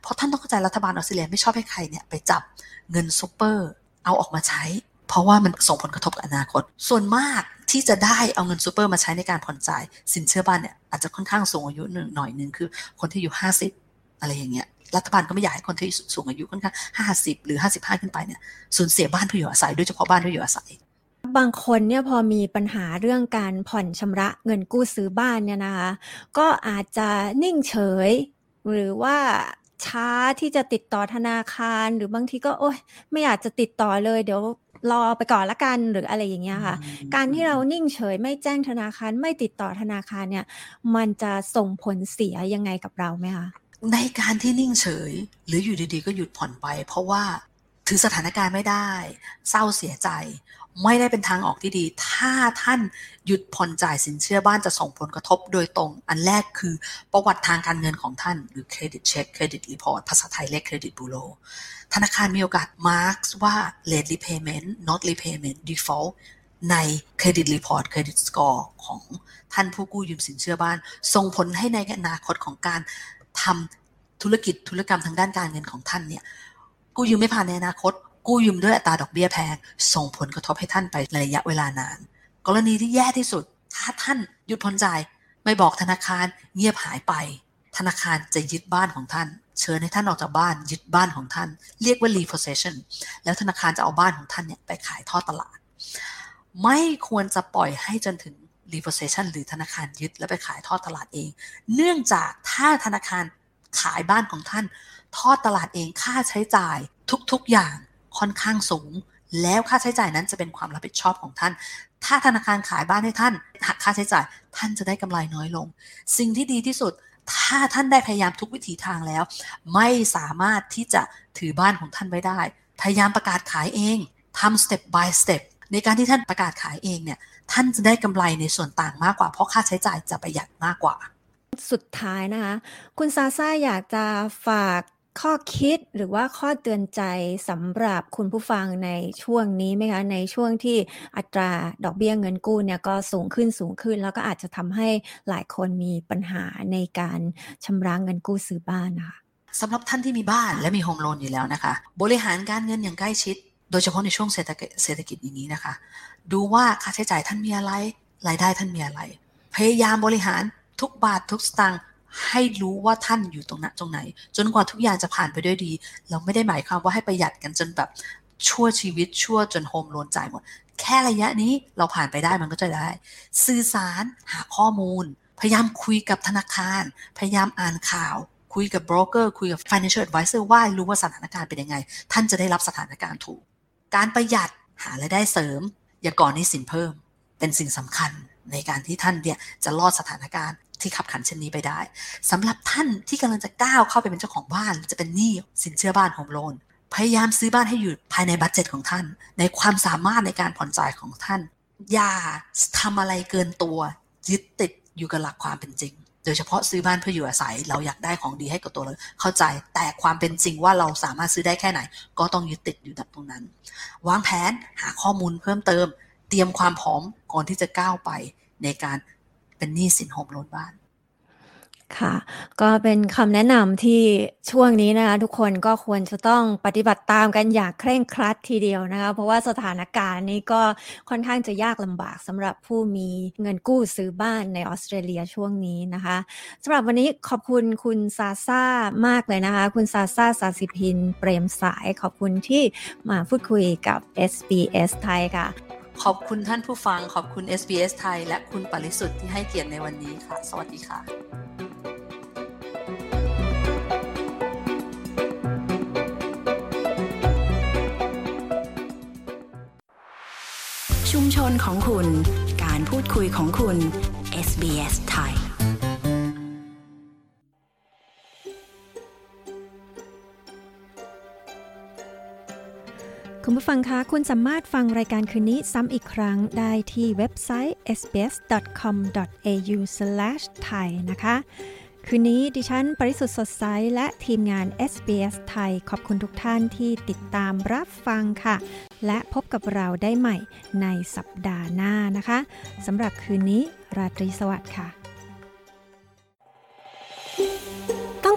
เพราะท่านต้องเข้าใจรัฐบาลออสเตรเลียไม่ชอบให้ใครเนี่ยไปจับเงินซูเปอร์เอาออกมาใช้ เพราะว่ามันส่งผลกระทบกับอนาคต ส่วนมากที่จะได้เอาเงินซูเปอร์มาใช้ในการผ่อนจ่าย สินเชื่อบ้านเนี่ยอาจจะค่อนข้างสูงอายุหนึ่งหน่อยหนึ่งคือคนที่อยู่ 50 อะไรอย่างเงี้ยรัฐบาลก็ไม่อยากให้คนที่สูงอายุค่อนข้างห้าสิบหรือห้าสิบห้าขึ้นไปเนี่ยสูญเสียบ้านเพื่ออยู่อาศัยโดยเฉพาะบ้านเพื่ออยู่อาศัย บางคนเนี่ยพอมีปัญหาเรื่องการผ่อนชำระเงินกู้ซื้อบ้านเนี่ยนะคะก็อาจจะนิ่งเฉย หรือว่าช้าที่จะติดต่อธนาคาร หรือบางทีก็โอ๊ยไม่อยากจะติดต่อเลยเดี๋ยว รอไปก่อนละกันหรืออะไรอย่างเงี้ยค่ะ การที่เรานิ่งเฉยไม่แจ้งธนาคารไม่ติดต่อธนาคารเนี่ย มันจะส่งผลเสียยังไงกับเราไหมคะในการที่นิ่งเฉย หรืออยู่ดีๆ ก็หยุดผ่อนไป เพราะว่าถือสถานการณ์ไม่ได้ เศร้าเสียใจ ไม่ได้เป็นทางออกที่ดี ถ้าท่านหยุดผ่อนจ่ายสินเชื่อบ้านจะส่งผลกระทบโดยตรง อันแรกคือประวัติทางการเงินของท่าน หรือ credit check credit report ภาษาไทยเรียกเครดิตบูโรธนาคารมีโอกาส mark ว่า late repayment not repayment default ใน credit report credit score ของท่านผู้กู้ยืมสินเชื่อบ้าน ส่งผลให้ในอนาคตของการทำธุรกิจธุรกรรมทางด้านการเงินของท่านเนี่ยกู้ยืมไม่ผ่านในอนาคต กู้ยืมด้วยอัตราดอกเบี้ยแพง ส่งผลกระทบให้ท่านไปในระยะเวลานาน กรณีที่แย่ที่สุด ถ้าท่านหยุดผ่อนจ่ายไม่บอกธนาคารเงียบหายไป ธนาคารจะยึดบ้านของท่าน เชิญให้ท่านออกจากบ้านยึดบ้านของท่าน เรียกว่า repossession แล้วธนาคารจะเอาบ้านของท่านเนี่ยไปขายทอดตลาด ไม่ควรจะปล่อยให้จนถึง repossession หรือธนาคารยึดแล้วไปขายทอดตลาดเอง เนื่องจากถ้าธนาคารขายบ้านของท่าน ทอดตลาดเองค่าใช้จ่ายทุกๆอย่าง ค่อนข้างสูง แล้วค่าใช้จ่ายนั้นจะเป็นความรับผิดชอบของท่าน ถ้าธนาคารขายบ้านให้ท่านหักค่าใช้จ่าย ท่านจะได้กำไรน้อยลง สิ่งที่ดีที่สุดถ้าท่านได้พยายามทุกวิถีทางแล้ว ไม่สามารถที่จะถือบ้านของท่านไว้ได้ พยายามประกาศขายเองทำ step by step ในการที่ท่านประกาศขายเองเนี่ย ท่านจะได้กำไรในส่วนต่างมากกว่า เพราะค่าใช้จ่ายจะประหยัดมากกว่า สุดท้ายนะคะ คุณซาซ่าอยากจะฝาก ข้อคิดหรือว่าข้อเตือนใจสำหรับคุณผู้ฟังในช่วงนี้ไหมคะในช่วงที่อัตราดอกเบี้ยเงินกู้เนี่ยก็สูงขึ้นสูงขึ้น แล้วก็อาจจะทำให้หลายคนมีปัญหาในการชำระเงินกู้ซื้อบ้านนะคะสำหรับท่านที่มีบ้านและมี home loan อยู่แล้วนะคะ บริหารการเงินอย่างใกล้ชิด โดยเฉพาะในช่วงเศรษฐกิจเศรษฐกิจอย่างนี้นะคะ ดูว่าค่าใช้จ่ายท่านมีอะไรรายได้ท่านมีอะไร พยายามบริหารทุกบาททุกสตางค์ ให้รู้ว่าท่านอยู่ตรงนั้นตรงไหน จนกว่าทุกอย่างจะผ่านไปด้วยดี เราไม่ได้หมายความว่าให้ประหยัดกันจนแบบชั่วชีวิตชั่วจน home loan จ่ายหมด แค่ระยะนี้เราผ่านไปได้มันก็จะได้ สื่อสารหาข้อมูล พยายามคุยกับธนาคาร พยายามอ่านข่าว คุยกับโบรกเกอร์คุยกับ financial advisor ว่ารู้ว่าสถานการณ์เป็นยังไง ท่านจะได้รับสถานการณ์ถูก การประหยัดหารายได้เสริม อย่าก่อนนี้สินเพิ่ม เป็นสิ่งสำคัญในการที่ท่านเนี่ยจะรอดสถานการณ์ ที่ขับขันเช่นนี้ไปได้สำหรับท่านที่กำลังจะก้าวเข้าไปเป็นเจ้าของบ้าน จะเป็นหนี้สินเชื่อบ้านโฮมโลนพยายามซื้อบ้านให้อยู่ภายในบัตเจ็ตของท่าน ในความสามารถในการผ่อนจ่ายของท่าน อย่าทำอะไรเกินตัวยึดติดอยู่กับหลักความเป็นจริง โดยเฉพาะซื้อบ้านเพื่ออยู่อาศัย เราอยากได้ของดีให้กับตัวเราเข้าใจแต่ความเป็นจริงว่าเราสามารถซื้อได้แค่ไหน ก็ต้องยึดติดอยู่ตรงนั้น วางแผนหาข้อมูลเพิ่มเติม เตรียมความพร้อมก่อนที่จะก้าวไปในการ เป็นหนี้สินโฮมโลนบ้านค่ะ ก็เป็นคำแนะนำที่ช่วงนี้นะคะทุกคนก็ควรจะต้องปฏิบัติตามกันอย่างเคร่งครัดทีเดียวนะคะ เพราะว่าสถานการณ์นี้ก็ค่อนข้างจะยากลำบากสำหรับผู้มีเงินกู้ซื้อบ้านในออสเตรเลียช่วงนี้นะคะสำหรับวันนี้ขอบคุณคุณซาซ่ามากเลยนะคะ คุณซาซ่าสาสิพิน เปรมสายขอบคุณที่มาพูดคุยกับ SBS ไทยค่ะ ขอบคุณท่านผู้ฟังขอบคุณ SBS ไทย และคุณปริสุทธิ์ที่ให้เกียรติในวันนี้ค่ะ สวัสดีค่ะชุมชนของคุณ การพูดคุยของคุณ SBS ไทย คุณผู้ฟังคะคุณสามารถฟังรายการคืนนี้ซ้ำอีกครั้งได้ที่เว็บไซต์ sbs.com.au/thai นะคะ คืนนี้ดิฉันปริสุทธ์สดใสและทีมงาน SBS ไทย ขอบคุณทุกท่านที่ติดตามรับฟังค่ะ และพบกับเราได้ใหม่ในสัปดาห์หน้านะคะสำหรับคืนนี้ราตรีสวัสดิ์ค่ะ